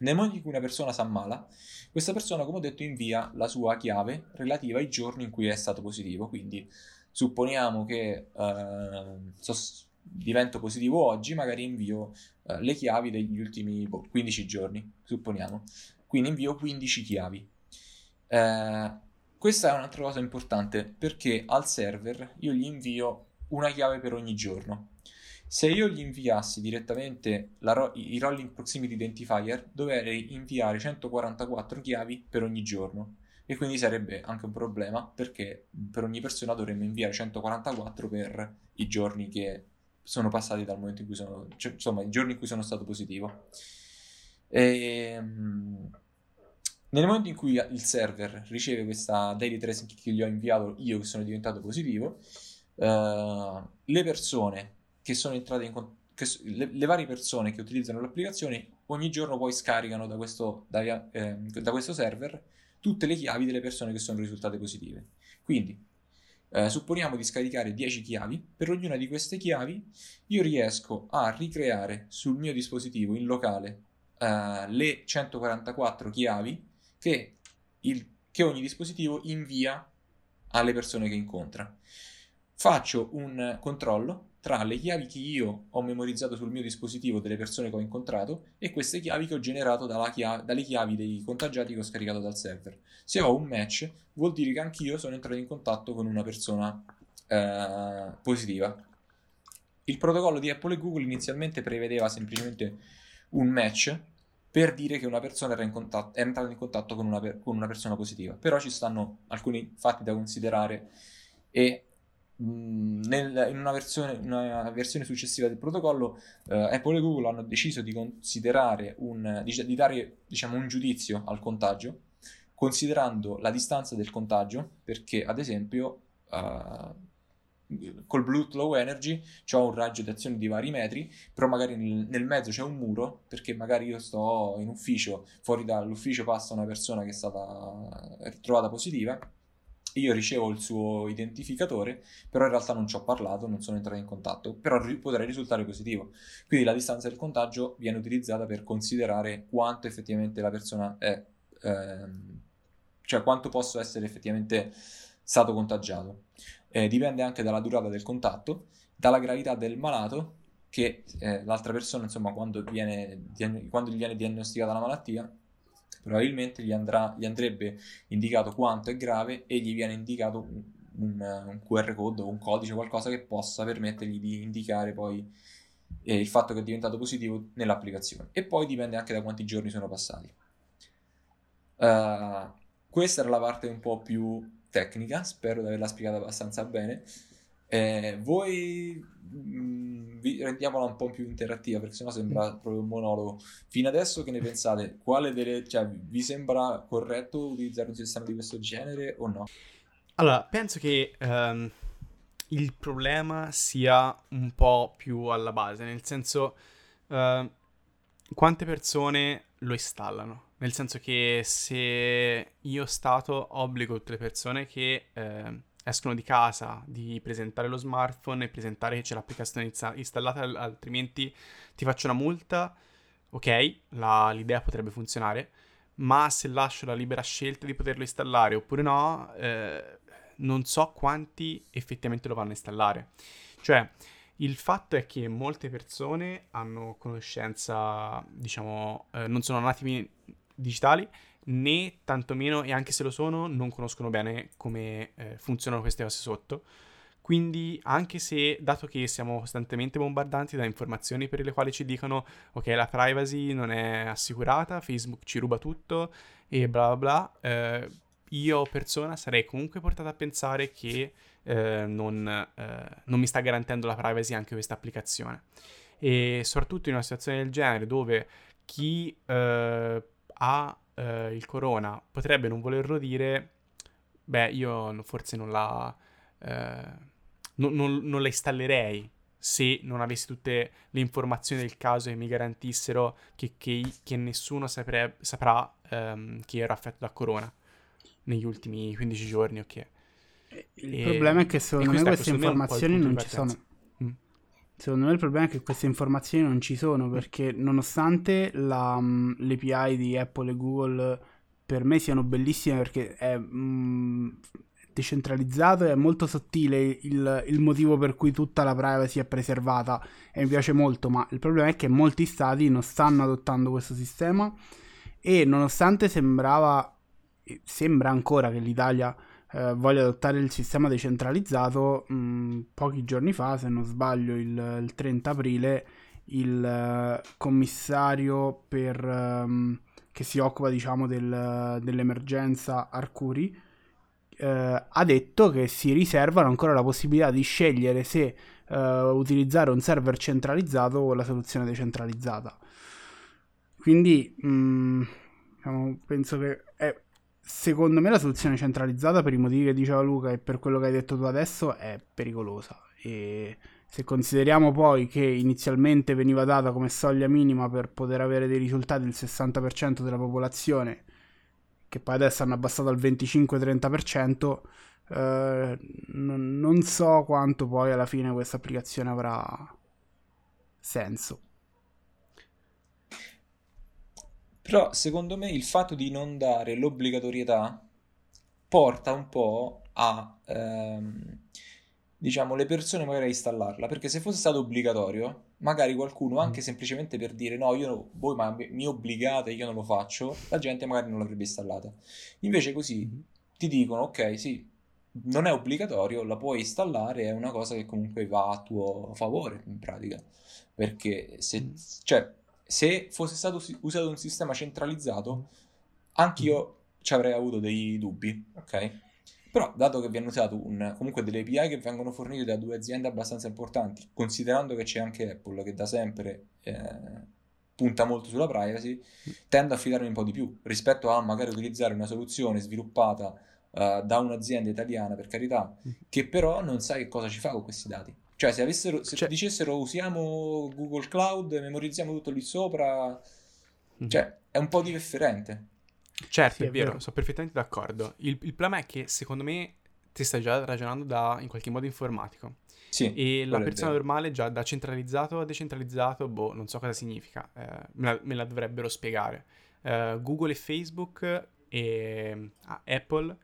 Nel momento in cui una persona si ammala, questa persona, come ho detto, invia la sua chiave relativa ai giorni in cui è stato positivo. Quindi supponiamo che eh, so, divento positivo oggi, magari invio eh, le chiavi degli ultimi boh, 15 giorni, supponiamo. Quindi invio 15 chiavi. Eh, questa è un'altra cosa importante perché al server io gli invio una chiave per ogni giorno. Se io gli inviassi direttamente ro- i Rolling Proximity Identifier, dovrei inviare 144 chiavi per ogni giorno. E quindi sarebbe anche un problema perché per ogni persona dovremmo inviare 144 per i giorni che sono passati dal momento in cui sono, cioè, insomma, i giorni in cui sono stato positivo. E, ehm, nel momento in cui il server riceve questa daily tracing che gli ho inviato io che sono diventato positivo, uh, le persone che sono entrate in contatto le, le, varie persone che utilizzano l'applicazione ogni giorno poi scaricano da questo, da, eh, da questo, server tutte le chiavi delle persone che sono risultate positive. Quindi, eh, supponiamo di scaricare 10 chiavi, per ognuna di queste chiavi io riesco a ricreare sul mio dispositivo in locale eh, le 144 chiavi che, il, che ogni dispositivo invia alle persone che incontra. Faccio un controllo tra le chiavi che io ho memorizzato sul mio dispositivo delle persone che ho incontrato e queste chiavi che ho generato chiave, dalle chiavi dei contagiati che ho scaricato dal server. Se ho un match, vuol dire che anch'io sono entrato in contatto con una persona eh, positiva. Il protocollo di Apple e Google inizialmente prevedeva semplicemente un match per dire che una persona era, in contatto, era entrata in contatto con una, con una, persona positiva. Però ci stanno alcuni fatti da considerare e nel, in una versione, una versione, successiva del protocollo eh, Apple e Google hanno deciso di considerare un, di, di dare diciamo, un giudizio al contagio considerando la distanza del contagio perché ad esempio uh, col Bluetooth Low Energy ho un raggio di azione di vari metri, però magari nel, nel, mezzo c'è un muro, perché magari io sto in ufficio, fuori dall'ufficio passa una persona che è stata ritrovata positiva, io ricevo il suo identificatore, però in realtà non ci ho parlato, non sono entrato in contatto, però ri- potrei risultare positivo. Quindi la distanza del contagio viene utilizzata per considerare quanto effettivamente la persona è, ehm, cioè quanto posso essere effettivamente stato contagiato. Eh, dipende anche dalla durata del contatto, dalla gravità del malato, che eh, l'altra persona, insomma, quando, viene, quando gli viene diagnosticata la malattia, probabilmente gli, andrà, gli andrebbe indicato quanto è grave e gli viene indicato un, un, QR code o un codice, qualcosa che possa permettergli di indicare poi eh, il fatto che è diventato positivo nell'applicazione. E poi dipende anche da quanti giorni sono passati. Uh, questa era la parte un po' più tecnica, spero di averla spiegata abbastanza bene. Eh, voi mh, mm, vi rendiamola un po' più interattiva perché sennò sembra mm. proprio un monologo. Fino adesso che ne pensate? Quale delle, cioè, vi sembra corretto utilizzare un sistema di questo genere o no? Allora, penso che um, il problema sia un po' più alla base, nel senso uh, quante persone lo installano. Nel senso che se io Stato obbligo tutte le persone che eh, escono di casa di presentare lo smartphone e presentare che c'è l'applicazione installata, altrimenti ti faccio una multa, ok, la, l'idea potrebbe funzionare, ma se lascio la libera scelta di poterlo installare oppure no, eh, non so quanti effettivamente lo vanno a installare. Cioè, il fatto è che molte persone hanno conoscenza, diciamo, eh, non sono nativi digitali, né tantomeno, e anche se lo sono, non conoscono bene come eh, funzionano queste cose sotto. Quindi, anche se, dato che siamo costantemente bombardanti da informazioni per le quali ci dicono ok, la privacy non è assicurata, Facebook ci ruba tutto e bla bla bla, eh, io persona sarei comunque portata a pensare che eh, non, eh, non mi sta garantendo la privacy anche questa applicazione. E soprattutto in una situazione del genere dove chi eh, ha eh, il corona potrebbe non volerlo dire, beh, io forse non la, eh, non, non, non la installerei se non avessi tutte le informazioni del caso e mi garantissero che, che, che nessuno sapre, saprà um, che ero affetto da corona negli ultimi 15 giorni, ok. Il e, problema è che secondo me queste informazioni non ci sono. Secondo me il problema è che queste informazioni non ci sono perché nonostante la, um, l'API di Apple e Google per me siano bellissime perché è um, decentralizzato e è molto sottile il, il, motivo per cui tutta la privacy è preservata e mi piace molto, ma il problema è che molti stati non stanno adottando questo sistema e nonostante sembrava, sembra ancora che l'Italia eh, voglia adottare il sistema decentralizzato, mh, mm, pochi giorni fa, se non sbaglio il, il 30 aprile, il uh, commissario per, um, che si occupa diciamo del, dell'emergenza Arcuri uh, ha detto che si riservano ancora la possibilità di scegliere se uh, utilizzare un server centralizzato o la soluzione decentralizzata. Quindi mh, mm, diciamo, penso che è secondo me la soluzione centralizzata per i motivi che diceva Luca e per quello che hai detto tu adesso è pericolosa. E se consideriamo poi che inizialmente veniva data come soglia minima per poter avere dei risultati il 60% della popolazione che poi adesso hanno abbassato al 25-30% eh, non, non so quanto poi alla fine questa applicazione avrà senso Però secondo me il fatto di non dare l'obbligatorietà porta un po' a, ehm, diciamo, le persone magari a installarla, perché se fosse stato obbligatorio, magari qualcuno, mm. anche semplicemente per dire no, io, voi ma mi obbligate, io non lo faccio, la gente magari non l'avrebbe installata. Invece così mm. ti dicono, ok, sì, non è obbligatorio, la puoi installare, è una cosa che comunque va a tuo favore in pratica. Perché se, mm. cioè, se fosse stato usato un sistema centralizzato, anch'io mm. ci avrei avuto dei dubbi, ok? Però, dato che vi hanno usato un, comunque delle API che vengono fornite da due aziende abbastanza importanti, considerando che c'è anche Apple che da sempre eh, punta molto sulla privacy, tendo a fidarmi un po' di più rispetto a magari utilizzare una soluzione sviluppata uh, da un'azienda italiana, per carità, mm. che però non sa che cosa ci fa con questi dati. Cioè, se, avessero, se cioè... dicessero usiamo Google Cloud, memorizziamo tutto lì sopra, mm. cioè, è un po' differente. Certo, sì, è, vero, vero, sono perfettamente d'accordo. Il, il problema è che, secondo me, ti stai già ragionando da, in qualche modo, informatico. Sì, e la persona normale già da centralizzato a decentralizzato, boh, non so cosa significa, eh, me, la, me, la, dovrebbero spiegare. Uh, Google e Facebook e ah, Apple,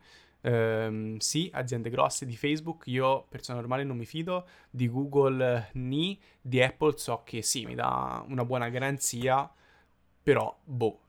um, sì, aziende grosse di Facebook, io persona normale non mi fido, di Google ni, di Apple so che sì, mi dà una buona garanzia, però boh,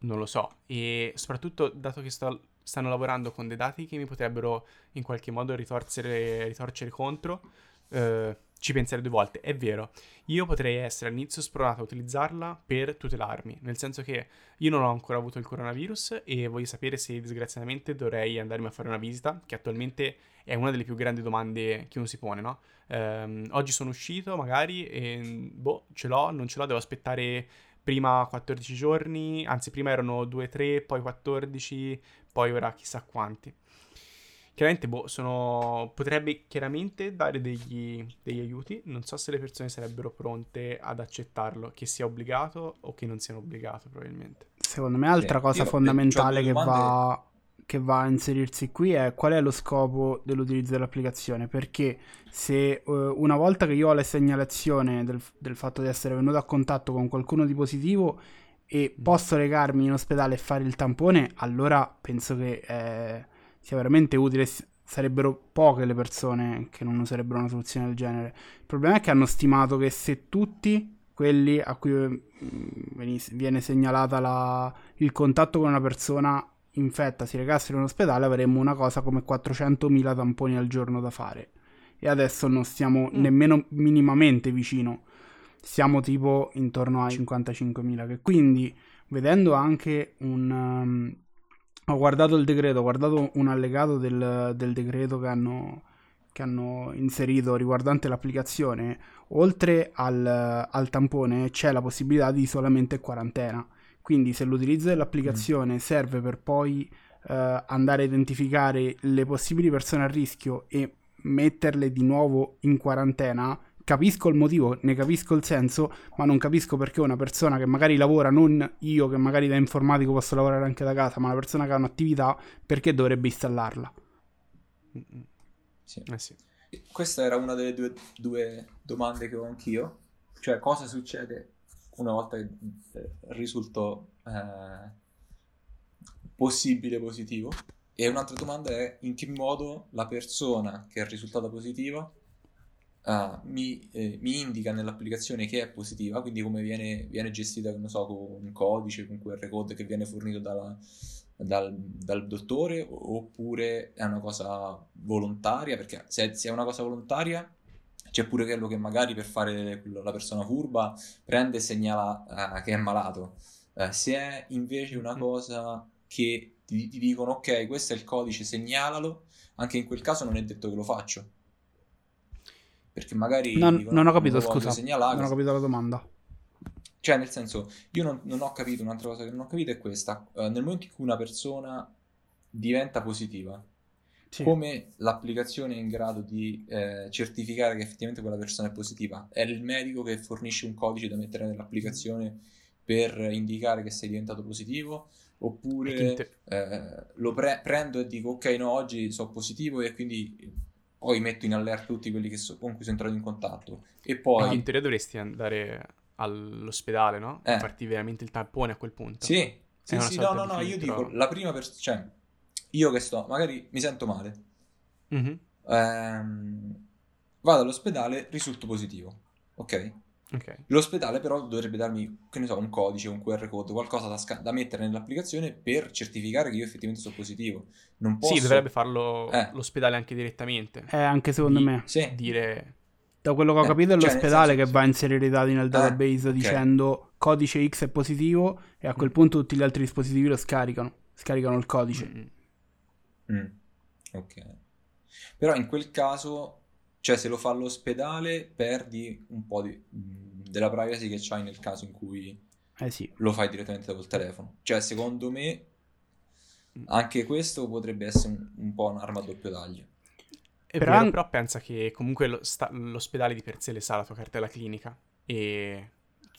non lo so. E soprattutto dato che sto stanno lavorando con dei dati che mi potrebbero in qualche modo ritorcere, ritorcere contro, eh, ci penserei due volte. È vero, io potrei essere all'inizio spronato a utilizzarla per tutelarmi, nel senso che io non ho ancora avuto il coronavirus e voglio sapere se disgraziatamente dovrei andarmi a fare una visita, che attualmente è una delle più grandi domande che uno si pone, no? Eh, oggi sono uscito magari e boh, ce l'ho, non ce l'ho, devo aspettare prima 14 giorni, anzi prima erano 2-3, poi 14, poi ora chissà quanti. Chiaramente, boh, sono... potrebbe chiaramente dare degli, degli aiuti. Non so se le persone sarebbero pronte ad accettarlo, che sia obbligato o che non siano obbligato, probabilmente. Secondo me, altra sì, cosa fondamentale che va, che va a inserirsi qui è qual è lo scopo dell'utilizzo dell'applicazione. Perché se uh, una volta che io ho la segnalazione del, del fatto di essere venuto a contatto con qualcuno di positivo e mm. posso recarmi in ospedale e fare il tampone, allora penso che eh, sia veramente utile. Sarebbero poche le persone che non userebbero una soluzione del genere. Il problema è che hanno stimato che se tutti quelli a cui mm, viene segnalata la, il contatto con una persona infetta si recassero in ospedale, avremmo una cosa come 400.000 tamponi al giorno da fare. E adesso non stiamo mm. nemmeno minimamente vicino siamo tipo intorno ai 55.000 che quindi vedendo anche un um, ho guardato il decreto ho guardato un allegato del, del decreto che hanno, che hanno inserito riguardante l'applicazione oltre al, al, tampone c'è la possibilità di isolamento e quarantena quindi se l'utilizzo dell'applicazione mm. serve per poi uh, andare a identificare le possibili persone a rischio e metterle di nuovo in quarantena capisco il motivo, ne capisco il senso, ma non capisco perché una persona che magari lavora, non io che magari da informatico posso lavorare anche da casa, ma una persona che ha un'attività, perché dovrebbe installarla? Sì. Eh sì. Questa era una delle due, due, domande che ho anch'io, cioè cosa succede una volta che eh, risulto eh, possibile positivo? E un'altra domanda è in che modo la persona che è risultata positiva uh, mi, eh, mi, indica nell'applicazione che è positiva, quindi come viene, viene gestita, non so, con un codice, con QR code che viene fornito dalla, dal, dal, dottore, oppure è una cosa volontaria, perché se, se è una cosa volontaria c'è pure quello che magari per fare la persona furba prende e segnala uh, che è malato. Uh, se è invece una mm. cosa che ti, ti, dicono ok, questo è il codice, segnalalo, anche in quel caso non è detto che lo faccio. Perché magari... Non, non ho capito, scusa. Segnalare, non ho capito la domanda. Cioè, nel senso, io non, non, ho capito, un'altra cosa che non ho capito è questa. Uh, nel momento in cui una persona diventa positiva, sì. come l'applicazione è in grado di eh, certificare che effettivamente quella persona è positiva? È il medico che fornisce un codice da mettere nell'applicazione per indicare che sei diventato positivo? Oppure eh, lo pre- prendo e dico ok, no, oggi sono positivo e quindi poi metto in allerta tutti quelli so, con cui sono entrato in contatto. E poi... Ah, in teoria dovresti andare all'ospedale, no? Eh. Farti veramente il tampone a quel punto. Sì, sì, sì no, no, no, io dico, la prima persona, cioè, io che sto, magari mi sento male, mm-hmm. ehm, vado all'ospedale, risulto positivo, ok? Okay. L'ospedale però dovrebbe darmi, che ne so, un codice, un QR code, qualcosa da, sca- da, mettere nell'applicazione per certificare che io effettivamente sono positivo. Non posso... Sì, dovrebbe farlo eh. l'ospedale anche direttamente. Eh, anche secondo Di- me. Sì. Dire... Da quello che ho eh, capito è cioè, l'ospedale che va a inserire i dati nel eh, database okay. dicendo codice X è positivo e a quel mm. punto tutti gli altri dispositivi lo scaricano. Scaricano il codice. Mm. Mm. Ok. Però in quel caso cioè, se lo fa all'ospedale, perdi un po' di, della privacy che c'hai nel caso in cui eh sì. lo fai direttamente dal telefono. Cioè, secondo me, anche questo potrebbe essere un, un po' un'arma a doppio taglio. È però, vero, però pensa che comunque lo sta- l'ospedale di per sé le sa la tua cartella clinica e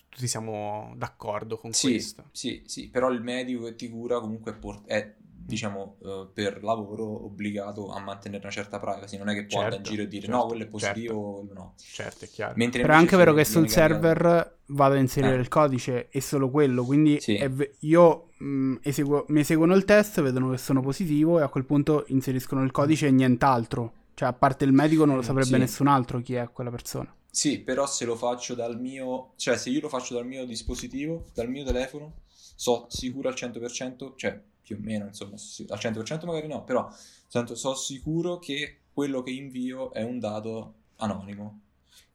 tutti siamo d'accordo con sì, questo. Sì, sì, però il medico che ti cura comunque è diciamo, uh, per lavoro obbligato a mantenere una certa privacy. Non è che può certo, andare in giro e dire certo, no, quello è positivo, certo. quello no. Certo, è chiaro. Mentre Però è anche vero che sul server cambiato... vado a inserire eh. il codice e solo quello, quindi sì. v- io mh, mm, eseguo, mi eseguono il test, vedono che sono positivo e a quel punto inseriscono il codice e nient'altro. Cioè, a parte il medico non lo saprebbe sì. nessun altro chi è quella persona. Sì, però se lo faccio dal mio... Cioè, se io lo faccio dal mio dispositivo, dal mio telefono, so sicuro al 100%, cioè più o meno, insomma, al 100% magari no, però tanto so sicuro che quello che invio è un dato anonimo.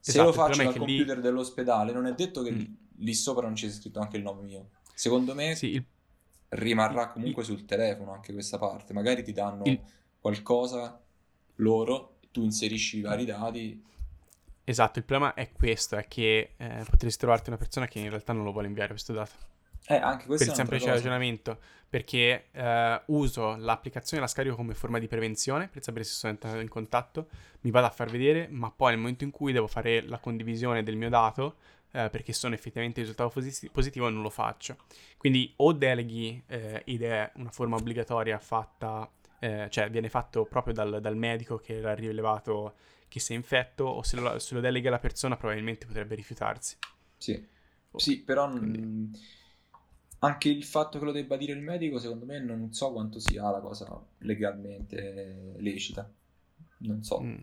Se esatto, lo faccio dal computer lì... dell'ospedale, non è detto che mm. lì sopra non c'è scritto anche il nome mio. Secondo me sì, il... rimarrà comunque il... sul telefono anche questa parte. Magari ti danno il... qualcosa loro, tu inserisci i vari dati. Esatto, il problema è questo, è che eh, potresti trovarti una persona che in realtà non lo vuole inviare questo dato. Eh, anche questo per il semplice ragionamento, perché eh, uso l'applicazione, la scarico come forma di prevenzione per sapere se sono entrato in contatto, mi vado a far vedere, ma poi nel momento in cui devo fare la condivisione del mio dato, eh, perché sono effettivamente risultato posit- positivo, non lo faccio. Quindi o deleghi eh, ed è una forma obbligatoria fatta, eh, cioè viene fatto proprio dal, dal, medico che l'ha rilevato che sei infetto, o se lo, se lo delega la persona probabilmente potrebbe rifiutarsi. Sì, oh, sì però... Quindi... Mh anche il fatto che lo debba dire il medico, secondo me, non so quanto sia la cosa legalmente lecita. Non so, mm.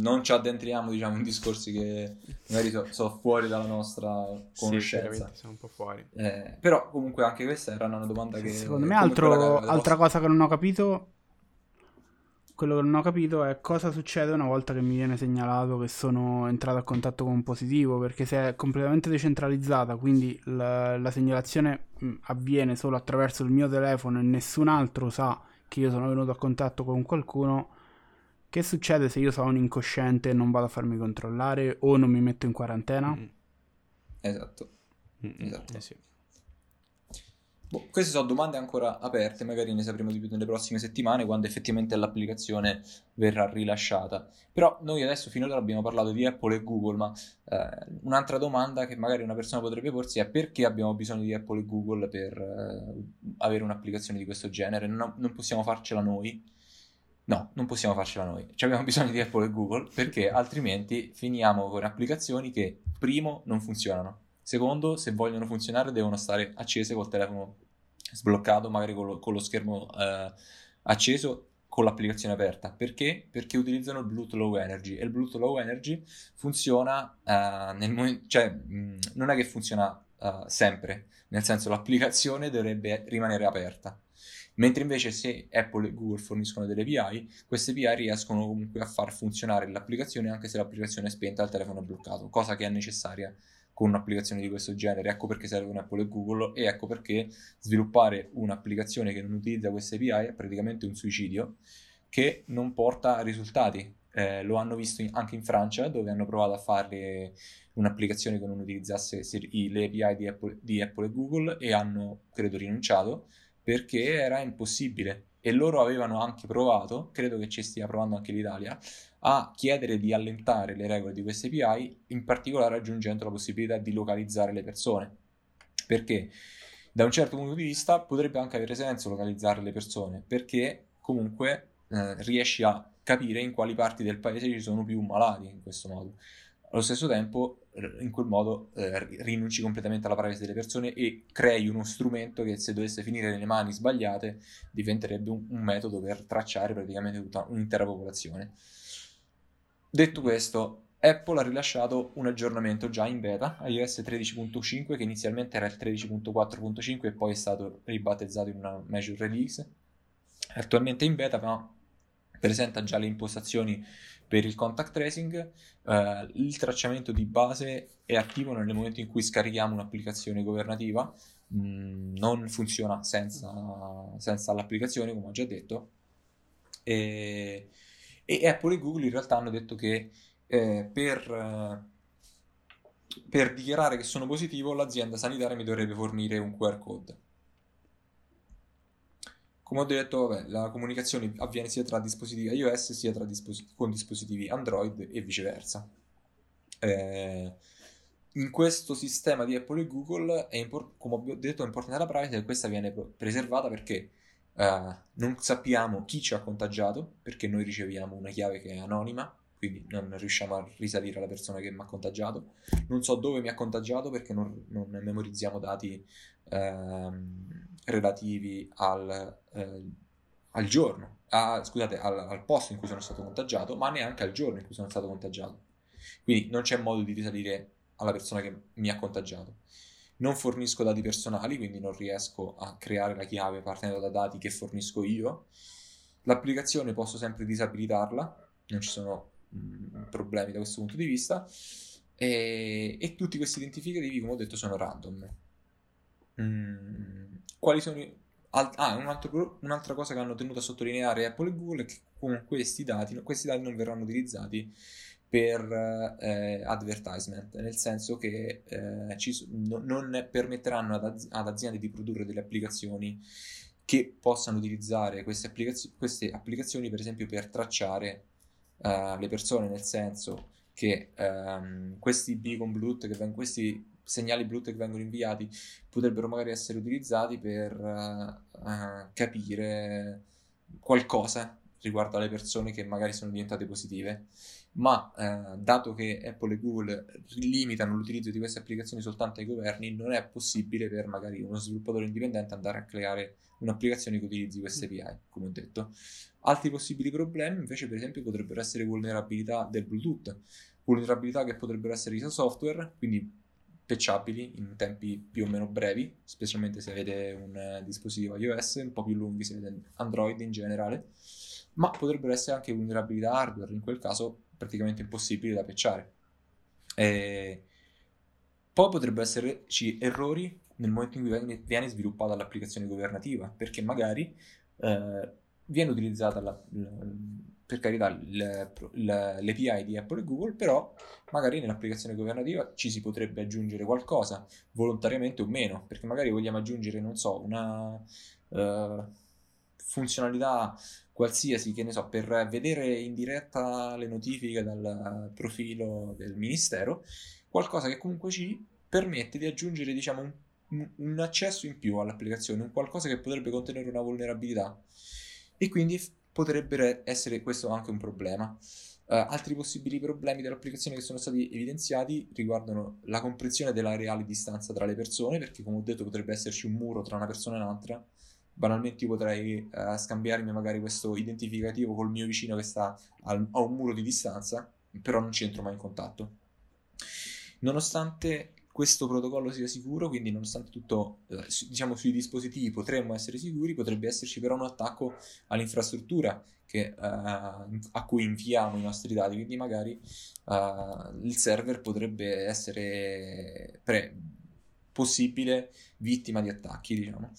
non ci addentriamo, diciamo, in discorsi che magari sono so fuori dalla nostra conoscenza. Sì, siamo un po' fuori. Eh, però comunque anche questa era una domanda che... Secondo me altro, altra cosa che non ho capito quello che non ho capito è cosa succede una volta che mi viene segnalato che sono entrato a contatto con un positivo, perché se è completamente decentralizzata, quindi la, la segnalazione mh, avviene solo attraverso il mio telefono e nessun altro sa che io sono venuto a contatto con qualcuno, che succede se io sono un incosciente e non vado a farmi controllare o non mi metto in quarantena? Mm. Esatto. Mm, esatto. Eh sì. Boh, queste sono domande ancora aperte, magari ne sapremo di più nelle prossime settimane quando effettivamente l'applicazione verrà rilasciata. Però noi adesso finora abbiamo parlato di Apple e Google, ma eh, un'altra domanda che magari una persona potrebbe porsi è perché abbiamo bisogno di Apple e Google per eh, avere un'applicazione di questo genere? Non, non possiamo farcela noi? No, non possiamo farcela noi. Ci abbiamo bisogno di Apple e Google perché altrimenti finiamo con applicazioni che, primo, non funzionano Secondo, se vogliono funzionare devono stare accese col telefono sbloccato, magari con lo, con lo schermo eh, acceso con l'applicazione aperta. Perché? Perché utilizzano il Bluetooth Low Energy e il Bluetooth Low Energy funziona uh, nel momento, cioè mh, non è che funziona uh, sempre, nel senso l'applicazione dovrebbe rimanere aperta. Mentre invece se Apple e Google forniscono delle API, queste API riescono comunque a far funzionare l'applicazione anche se l'applicazione è spenta e il telefono è bloccato, cosa che è necessaria con un'applicazione di questo genere. Ecco perché servono Apple e Google e ecco perché sviluppare un'applicazione che non utilizza queste API è praticamente un suicidio che non porta risultati. Eh, lo hanno visto in, anche in Francia dove hanno provato a fare un'applicazione che non utilizzasse le API di Apple, di Apple e Google e hanno, credo, rinunciato perché era impossibile e loro avevano anche provato, credo che ci stia provando anche l'Italia, a chiedere di allentare le regole di queste API, in particolare aggiungendo la possibilità di localizzare le persone. Perché da un certo punto di vista potrebbe anche avere senso localizzare le persone, perché comunque eh, riesci a capire in quali parti del paese ci sono più malati in questo modo. Allo stesso tempo, in quel modo eh, rinunci completamente alla privacy delle persone e crei uno strumento che se dovesse finire nelle mani sbagliate diventerebbe un, un metodo per tracciare praticamente tutta un'intera popolazione. Detto questo, Apple ha rilasciato un aggiornamento già in beta, iOS 13.5, che inizialmente era il 13.4.5 e poi è stato ribattezzato in una major release. Attualmente in beta, ma presenta già le impostazioni per il contact tracing. Eh, il tracciamento di base è attivo nel momento in cui scarichiamo un'applicazione governativa, mm, non funziona senza, senza l'applicazione, come ho già detto. E e Apple e Google in realtà hanno detto che eh, per, per dichiarare che sono positivo l'azienda sanitaria mi dovrebbe fornire un QR code. come ho detto, vabbè, la comunicazione avviene sia tra dispositivi iOS sia disposit- con dispositivi Android e viceversa. Eh, in questo sistema di Apple e Google, import- come ho detto, è importante la privacy e questa viene preservata perché eh, non sappiamo chi ci ha contagiato, perché noi riceviamo una chiave che è anonima, quindi non riusciamo a risalire alla persona che mi ha contagiato. Non so dove mi ha contagiato perché non, non memorizziamo dati ehm, relativi al, eh, al giorno, a, scusate, al, al, posto in cui sono stato contagiato, ma neanche al giorno in cui sono stato contagiato. Quindi non c'è modo di risalire alla persona che mi ha contagiato. Non fornisco dati personali, quindi non riesco a creare la chiave partendo da dati che fornisco io. L'applicazione posso sempre disabilitarla, non ci sono mh, problemi da questo punto di vista. E, e, tutti questi identificativi, come ho detto, sono random. Mm, quali sono i... Ah, un altro, un'altra cosa che hanno tenuto a sottolineare Apple e Google è che con questi dati, questi dati non verranno utilizzati per eh, advertisement, nel senso che eh, ci, no, non permetteranno ad, az- ad, aziende di produrre delle applicazioni che possano utilizzare queste, applicaz- queste applicazioni, per esempio, per tracciare uh, le persone, nel senso che um, questi beacon Bluetooth, che vengono, questi segnali Bluetooth che vengono inviati, potrebbero magari essere utilizzati per uh, uh, capire qualcosa riguardo alle persone che magari sono diventate positive ma eh, dato che Apple e Google limitano l'utilizzo di queste applicazioni soltanto ai governi, non è possibile per magari uno sviluppatore indipendente andare a creare un'applicazione che utilizzi queste API, come ho detto. Altri possibili problemi invece per esempio potrebbero essere vulnerabilità del Bluetooth, vulnerabilità che potrebbero essere di software, quindi patchabili in tempi più o meno brevi, specialmente se avete un uh, dispositivo iOS, un po' più lunghi se avete Android in generale, ma potrebbero essere anche vulnerabilità hardware, in quel caso praticamente impossibili da patchare. E poi potrebbero esserci errori nel momento in cui viene sviluppata l'applicazione governativa, perché magari eh, viene utilizzata la, la, per carità l'API di Apple e Google, però magari nell'applicazione governativa ci si potrebbe aggiungere qualcosa, volontariamente o meno, perché magari vogliamo aggiungere, non so, una uh, funzionalità qualsiasi, che ne so, per vedere in diretta le notifiche dal profilo del ministero, qualcosa che comunque ci permette di aggiungere, diciamo, un, un accesso in più all'applicazione, un qualcosa che potrebbe contenere una vulnerabilità. E quindi potrebbe essere questo anche un problema. Uh, altri possibili problemi dell'applicazione che sono stati evidenziati riguardano la comprensione della reale distanza tra le persone, perché come ho detto potrebbe esserci un muro tra una persona e un'altra, banalmente io potrei uh, scambiarmi magari questo identificativo col mio vicino che sta al, a un muro di distanza, però non ci entro mai in contatto. Nonostante questo protocollo sia sicuro, quindi nonostante tutto, eh, diciamo sui dispositivi potremmo essere sicuri, potrebbe esserci però un attacco all'infrastruttura che, uh, a cui inviamo i nostri dati, quindi magari uh, il server potrebbe essere pre- possibile vittima di attacchi, diciamo.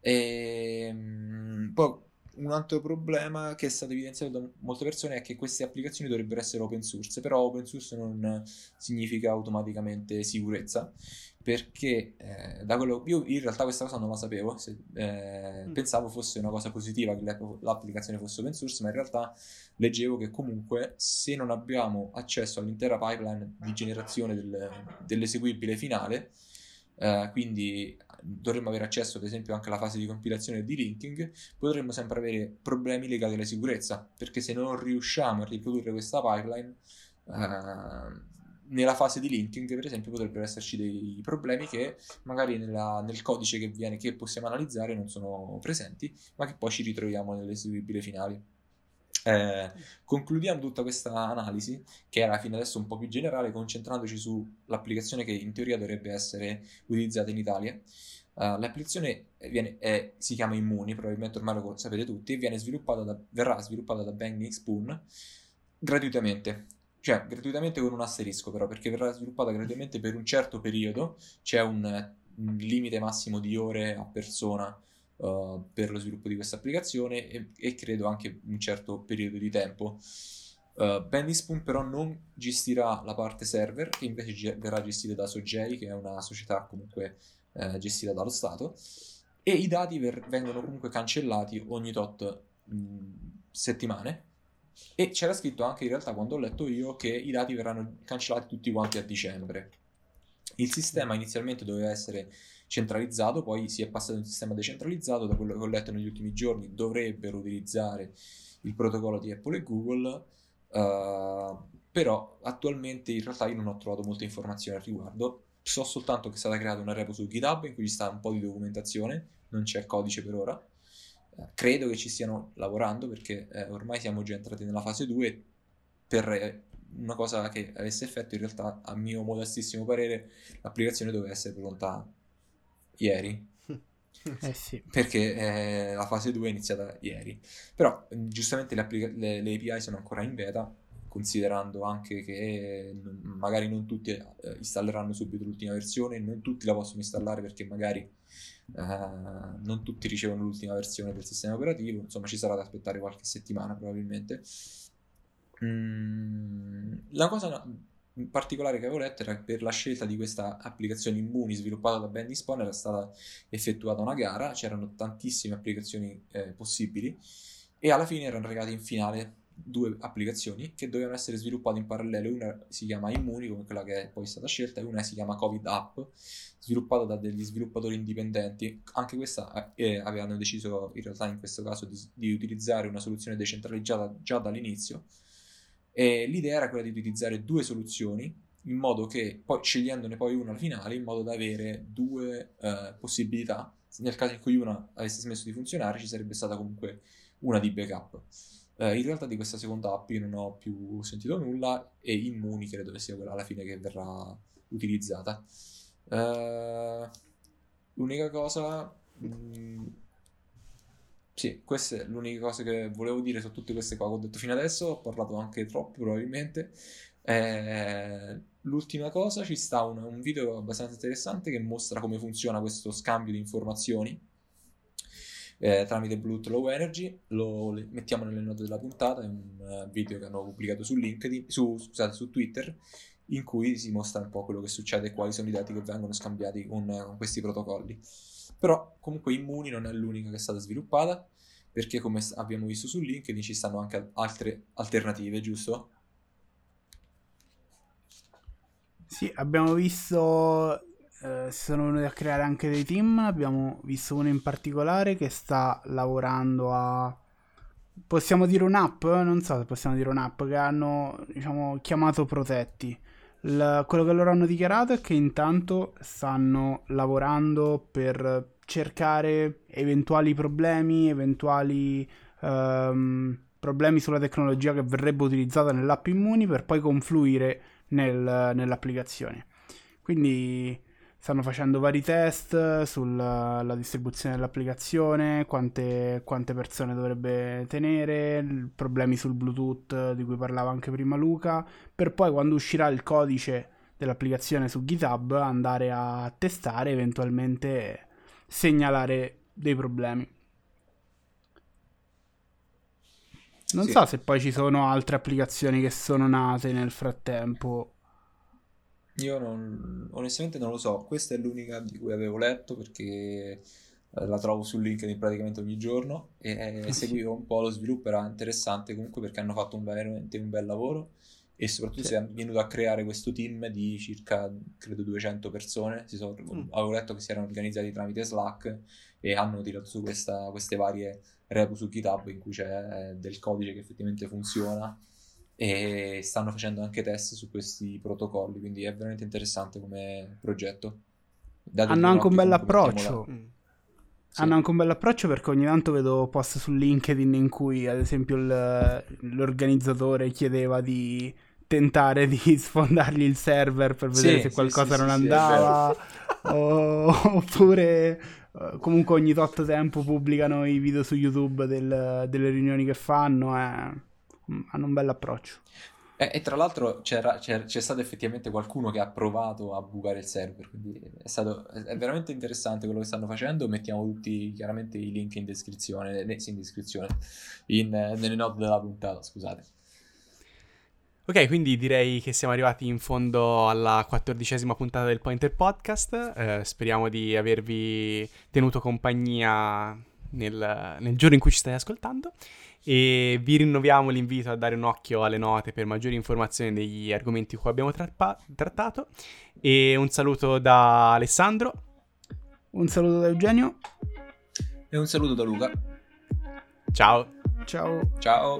E, ehm, poi un altro problema che è stato evidenziato da molte persone è che queste applicazioni dovrebbero essere open source, però open source non significa automaticamente sicurezza, perché eh, da quello io in realtà questa cosa non la sapevo, se, eh, mm. pensavo fosse una cosa positiva che l'applicazione fosse open source, ma in realtà leggevo che comunque se non abbiamo accesso all'intera pipeline di generazione del, dell'eseguibile finale, Uh, quindi dovremmo avere accesso ad esempio anche alla fase di compilazione e di linking, potremmo sempre avere problemi legati alla sicurezza, perché se non riusciamo a riprodurre questa pipeline, uh, nella fase di linking per esempio potrebbero esserci dei problemi che magari nella, nel codice che, viene, che possiamo analizzare non sono presenti, ma che poi ci ritroviamo nell'eseguibile finale. Eh, concludiamo tutta questa analisi, che era fino adesso un po' più generale, concentrandoci sull'applicazione che in teoria dovrebbe essere utilizzata in Italia. Uh, l'applicazione viene, è, si chiama Immuni, probabilmente ormai lo sapete tutti, e sviluppata da, verrà sviluppata da Bang Spoon gratuitamente. Cioè, gratuitamente con un asterisco però, perché verrà sviluppata gratuitamente per un certo periodo, c'è un, un limite massimo di ore a persona uh, per lo sviluppo di questa applicazione e, e, credo anche un certo periodo di tempo. Uh, Bandyspoon però non gestirà la parte server, che invece ge- verrà gestita da Sogei, che è una società comunque uh, gestita dallo Stato, e i dati ver- vengono comunque cancellati ogni tot mh, settimane e c'era scritto anche in realtà quando ho letto io che i dati verranno cancellati tutti quanti a dicembre. Il sistema inizialmente doveva essere centralizzato, poi si è passato a un sistema decentralizzato, da quello che ho letto negli ultimi giorni dovrebbero utilizzare il protocollo di Apple e Google, uh, però attualmente in realtà io non ho trovato molte informazioni al riguardo, so soltanto che è stata creata una repo su GitHub in cui ci sta un po' di documentazione, non c'è codice per ora, uh, credo che ci stiano lavorando perché eh, ormai siamo già entrati nella fase 2 per una cosa che avesse effetto in realtà a mio modestissimo parere l'applicazione doveva essere pronta ieri. Eh sì. Perché eh, la fase 2 è iniziata ieri. Però giustamente le, applica- le, le, API sono ancora in beta, considerando anche che magari non tutti eh, installeranno subito l'ultima versione, non tutti la possono installare perché magari eh, non tutti ricevono l'ultima versione del sistema operativo, insomma ci sarà da aspettare qualche settimana probabilmente. Mm, la cosa in particolare che avevo letto era per la scelta di questa applicazione Immuni sviluppata da Bendy Spawn era stata effettuata una gara, c'erano tantissime applicazioni eh, possibili e alla fine erano arrivate in finale due applicazioni che dovevano essere sviluppate in parallelo, una si chiama Immuni come quella che è poi stata scelta e una si chiama Covid App sviluppata da degli sviluppatori indipendenti, anche questa eh, avevano deciso in realtà in questo caso di, di utilizzare una soluzione decentralizzata già dall'inizio e l'idea era quella di utilizzare due soluzioni in modo che, poi scegliendone poi una alla finale, in modo da avere due eh, possibilità. Nel caso in cui una avesse smesso di funzionare, ci sarebbe stata comunque una di backup. Eh, in realtà di questa seconda app io non ho più sentito nulla e Immuni credo che sia quella alla fine che verrà utilizzata. Eh, l'unica cosa... Mh, mm, sì, questa è l'unica cosa che volevo dire su tutte queste cose che ho detto fino adesso. Ho parlato anche troppo, probabilmente. Eh, l'ultima cosa, ci sta un, un, video abbastanza interessante che mostra come funziona questo scambio di informazioni eh, tramite Bluetooth Low Energy. Lo mettiamo nelle note della puntata. È un uh, video che hanno pubblicato su LinkedIn, su, scusate, su Twitter, in cui si mostra un po' quello che succede e quali sono i dati che vengono scambiati con, con questi protocolli. Però comunque Immuni non è l'unica che è stata sviluppata, perché come abbiamo visto su LinkedIn ci stanno anche altre alternative, giusto? Sì, abbiamo visto, eh, sono venuti a creare anche dei team, abbiamo visto uno in particolare che sta lavorando a... Possiamo dire un'app? Non so se possiamo dire un'app che hanno, diciamo, chiamato Protetti la, quello che loro hanno dichiarato è che intanto stanno lavorando per cercare eventuali problemi, eventuali um, problemi sulla tecnologia che verrebbe utilizzata nell'app Immuni per poi confluire nel, nell'applicazione. Quindi stanno facendo vari test sulla distribuzione dell'applicazione, quante, quante, persone dovrebbe tenere, problemi sul Bluetooth di cui parlava anche prima Luca, per poi quando uscirà il codice dell'applicazione su GitHub andare a testare e eventualmente segnalare dei problemi. Non sì. so se poi ci sono altre applicazioni che sono nate nel frattempo io non, onestamente non lo so, questa è l'unica di cui avevo letto perché eh, la trovo su LinkedIn praticamente ogni giorno e eh, seguivo un po' lo sviluppo, era interessante comunque perché hanno fatto un, veramente un bel lavoro e soprattutto sì. si è venuto a creare questo team di circa credo 200 persone sono, mm. avevo letto che si erano organizzati tramite Slack e hanno tirato su questa, queste varie repo su GitHub in cui c'è del codice che effettivamente funziona e stanno facendo anche test su questi protocolli, quindi è veramente interessante come progetto. Date Hanno anche un bel approccio. Mm. Sì. Hanno anche un bel approccio perché ogni tanto vedo post su LinkedIn in cui ad esempio il, l'organizzatore chiedeva di tentare di sfondargli il server per vedere sì, se qualcosa sì, non andava o, oppure eh, comunque ogni tot tempo pubblicano i video su YouTube del, delle riunioni che fanno eh hanno un bel approccio. E, e tra l'altro c'era, c'era, c'è stato effettivamente qualcuno che ha provato a bucare il server, quindi è, stato, è veramente interessante quello che stanno facendo. Mettiamo tutti chiaramente i link in descrizione, eh, sì, in descrizione, in, nelle note della puntata, scusate. Ok, quindi direi che siamo arrivati in fondo alla quattordicesima puntata del Pointer Podcast. Eh, speriamo di avervi tenuto compagnia nel, nel, giorno in cui ci state ascoltando e vi rinnoviamo l'invito a dare un occhio alle note per maggiori informazioni degli argomenti che abbiamo trappa- trattato e un saluto da Alessandro. Un saluto da Eugenio. E un saluto da Luca. Ciao. Ciao. Ciao.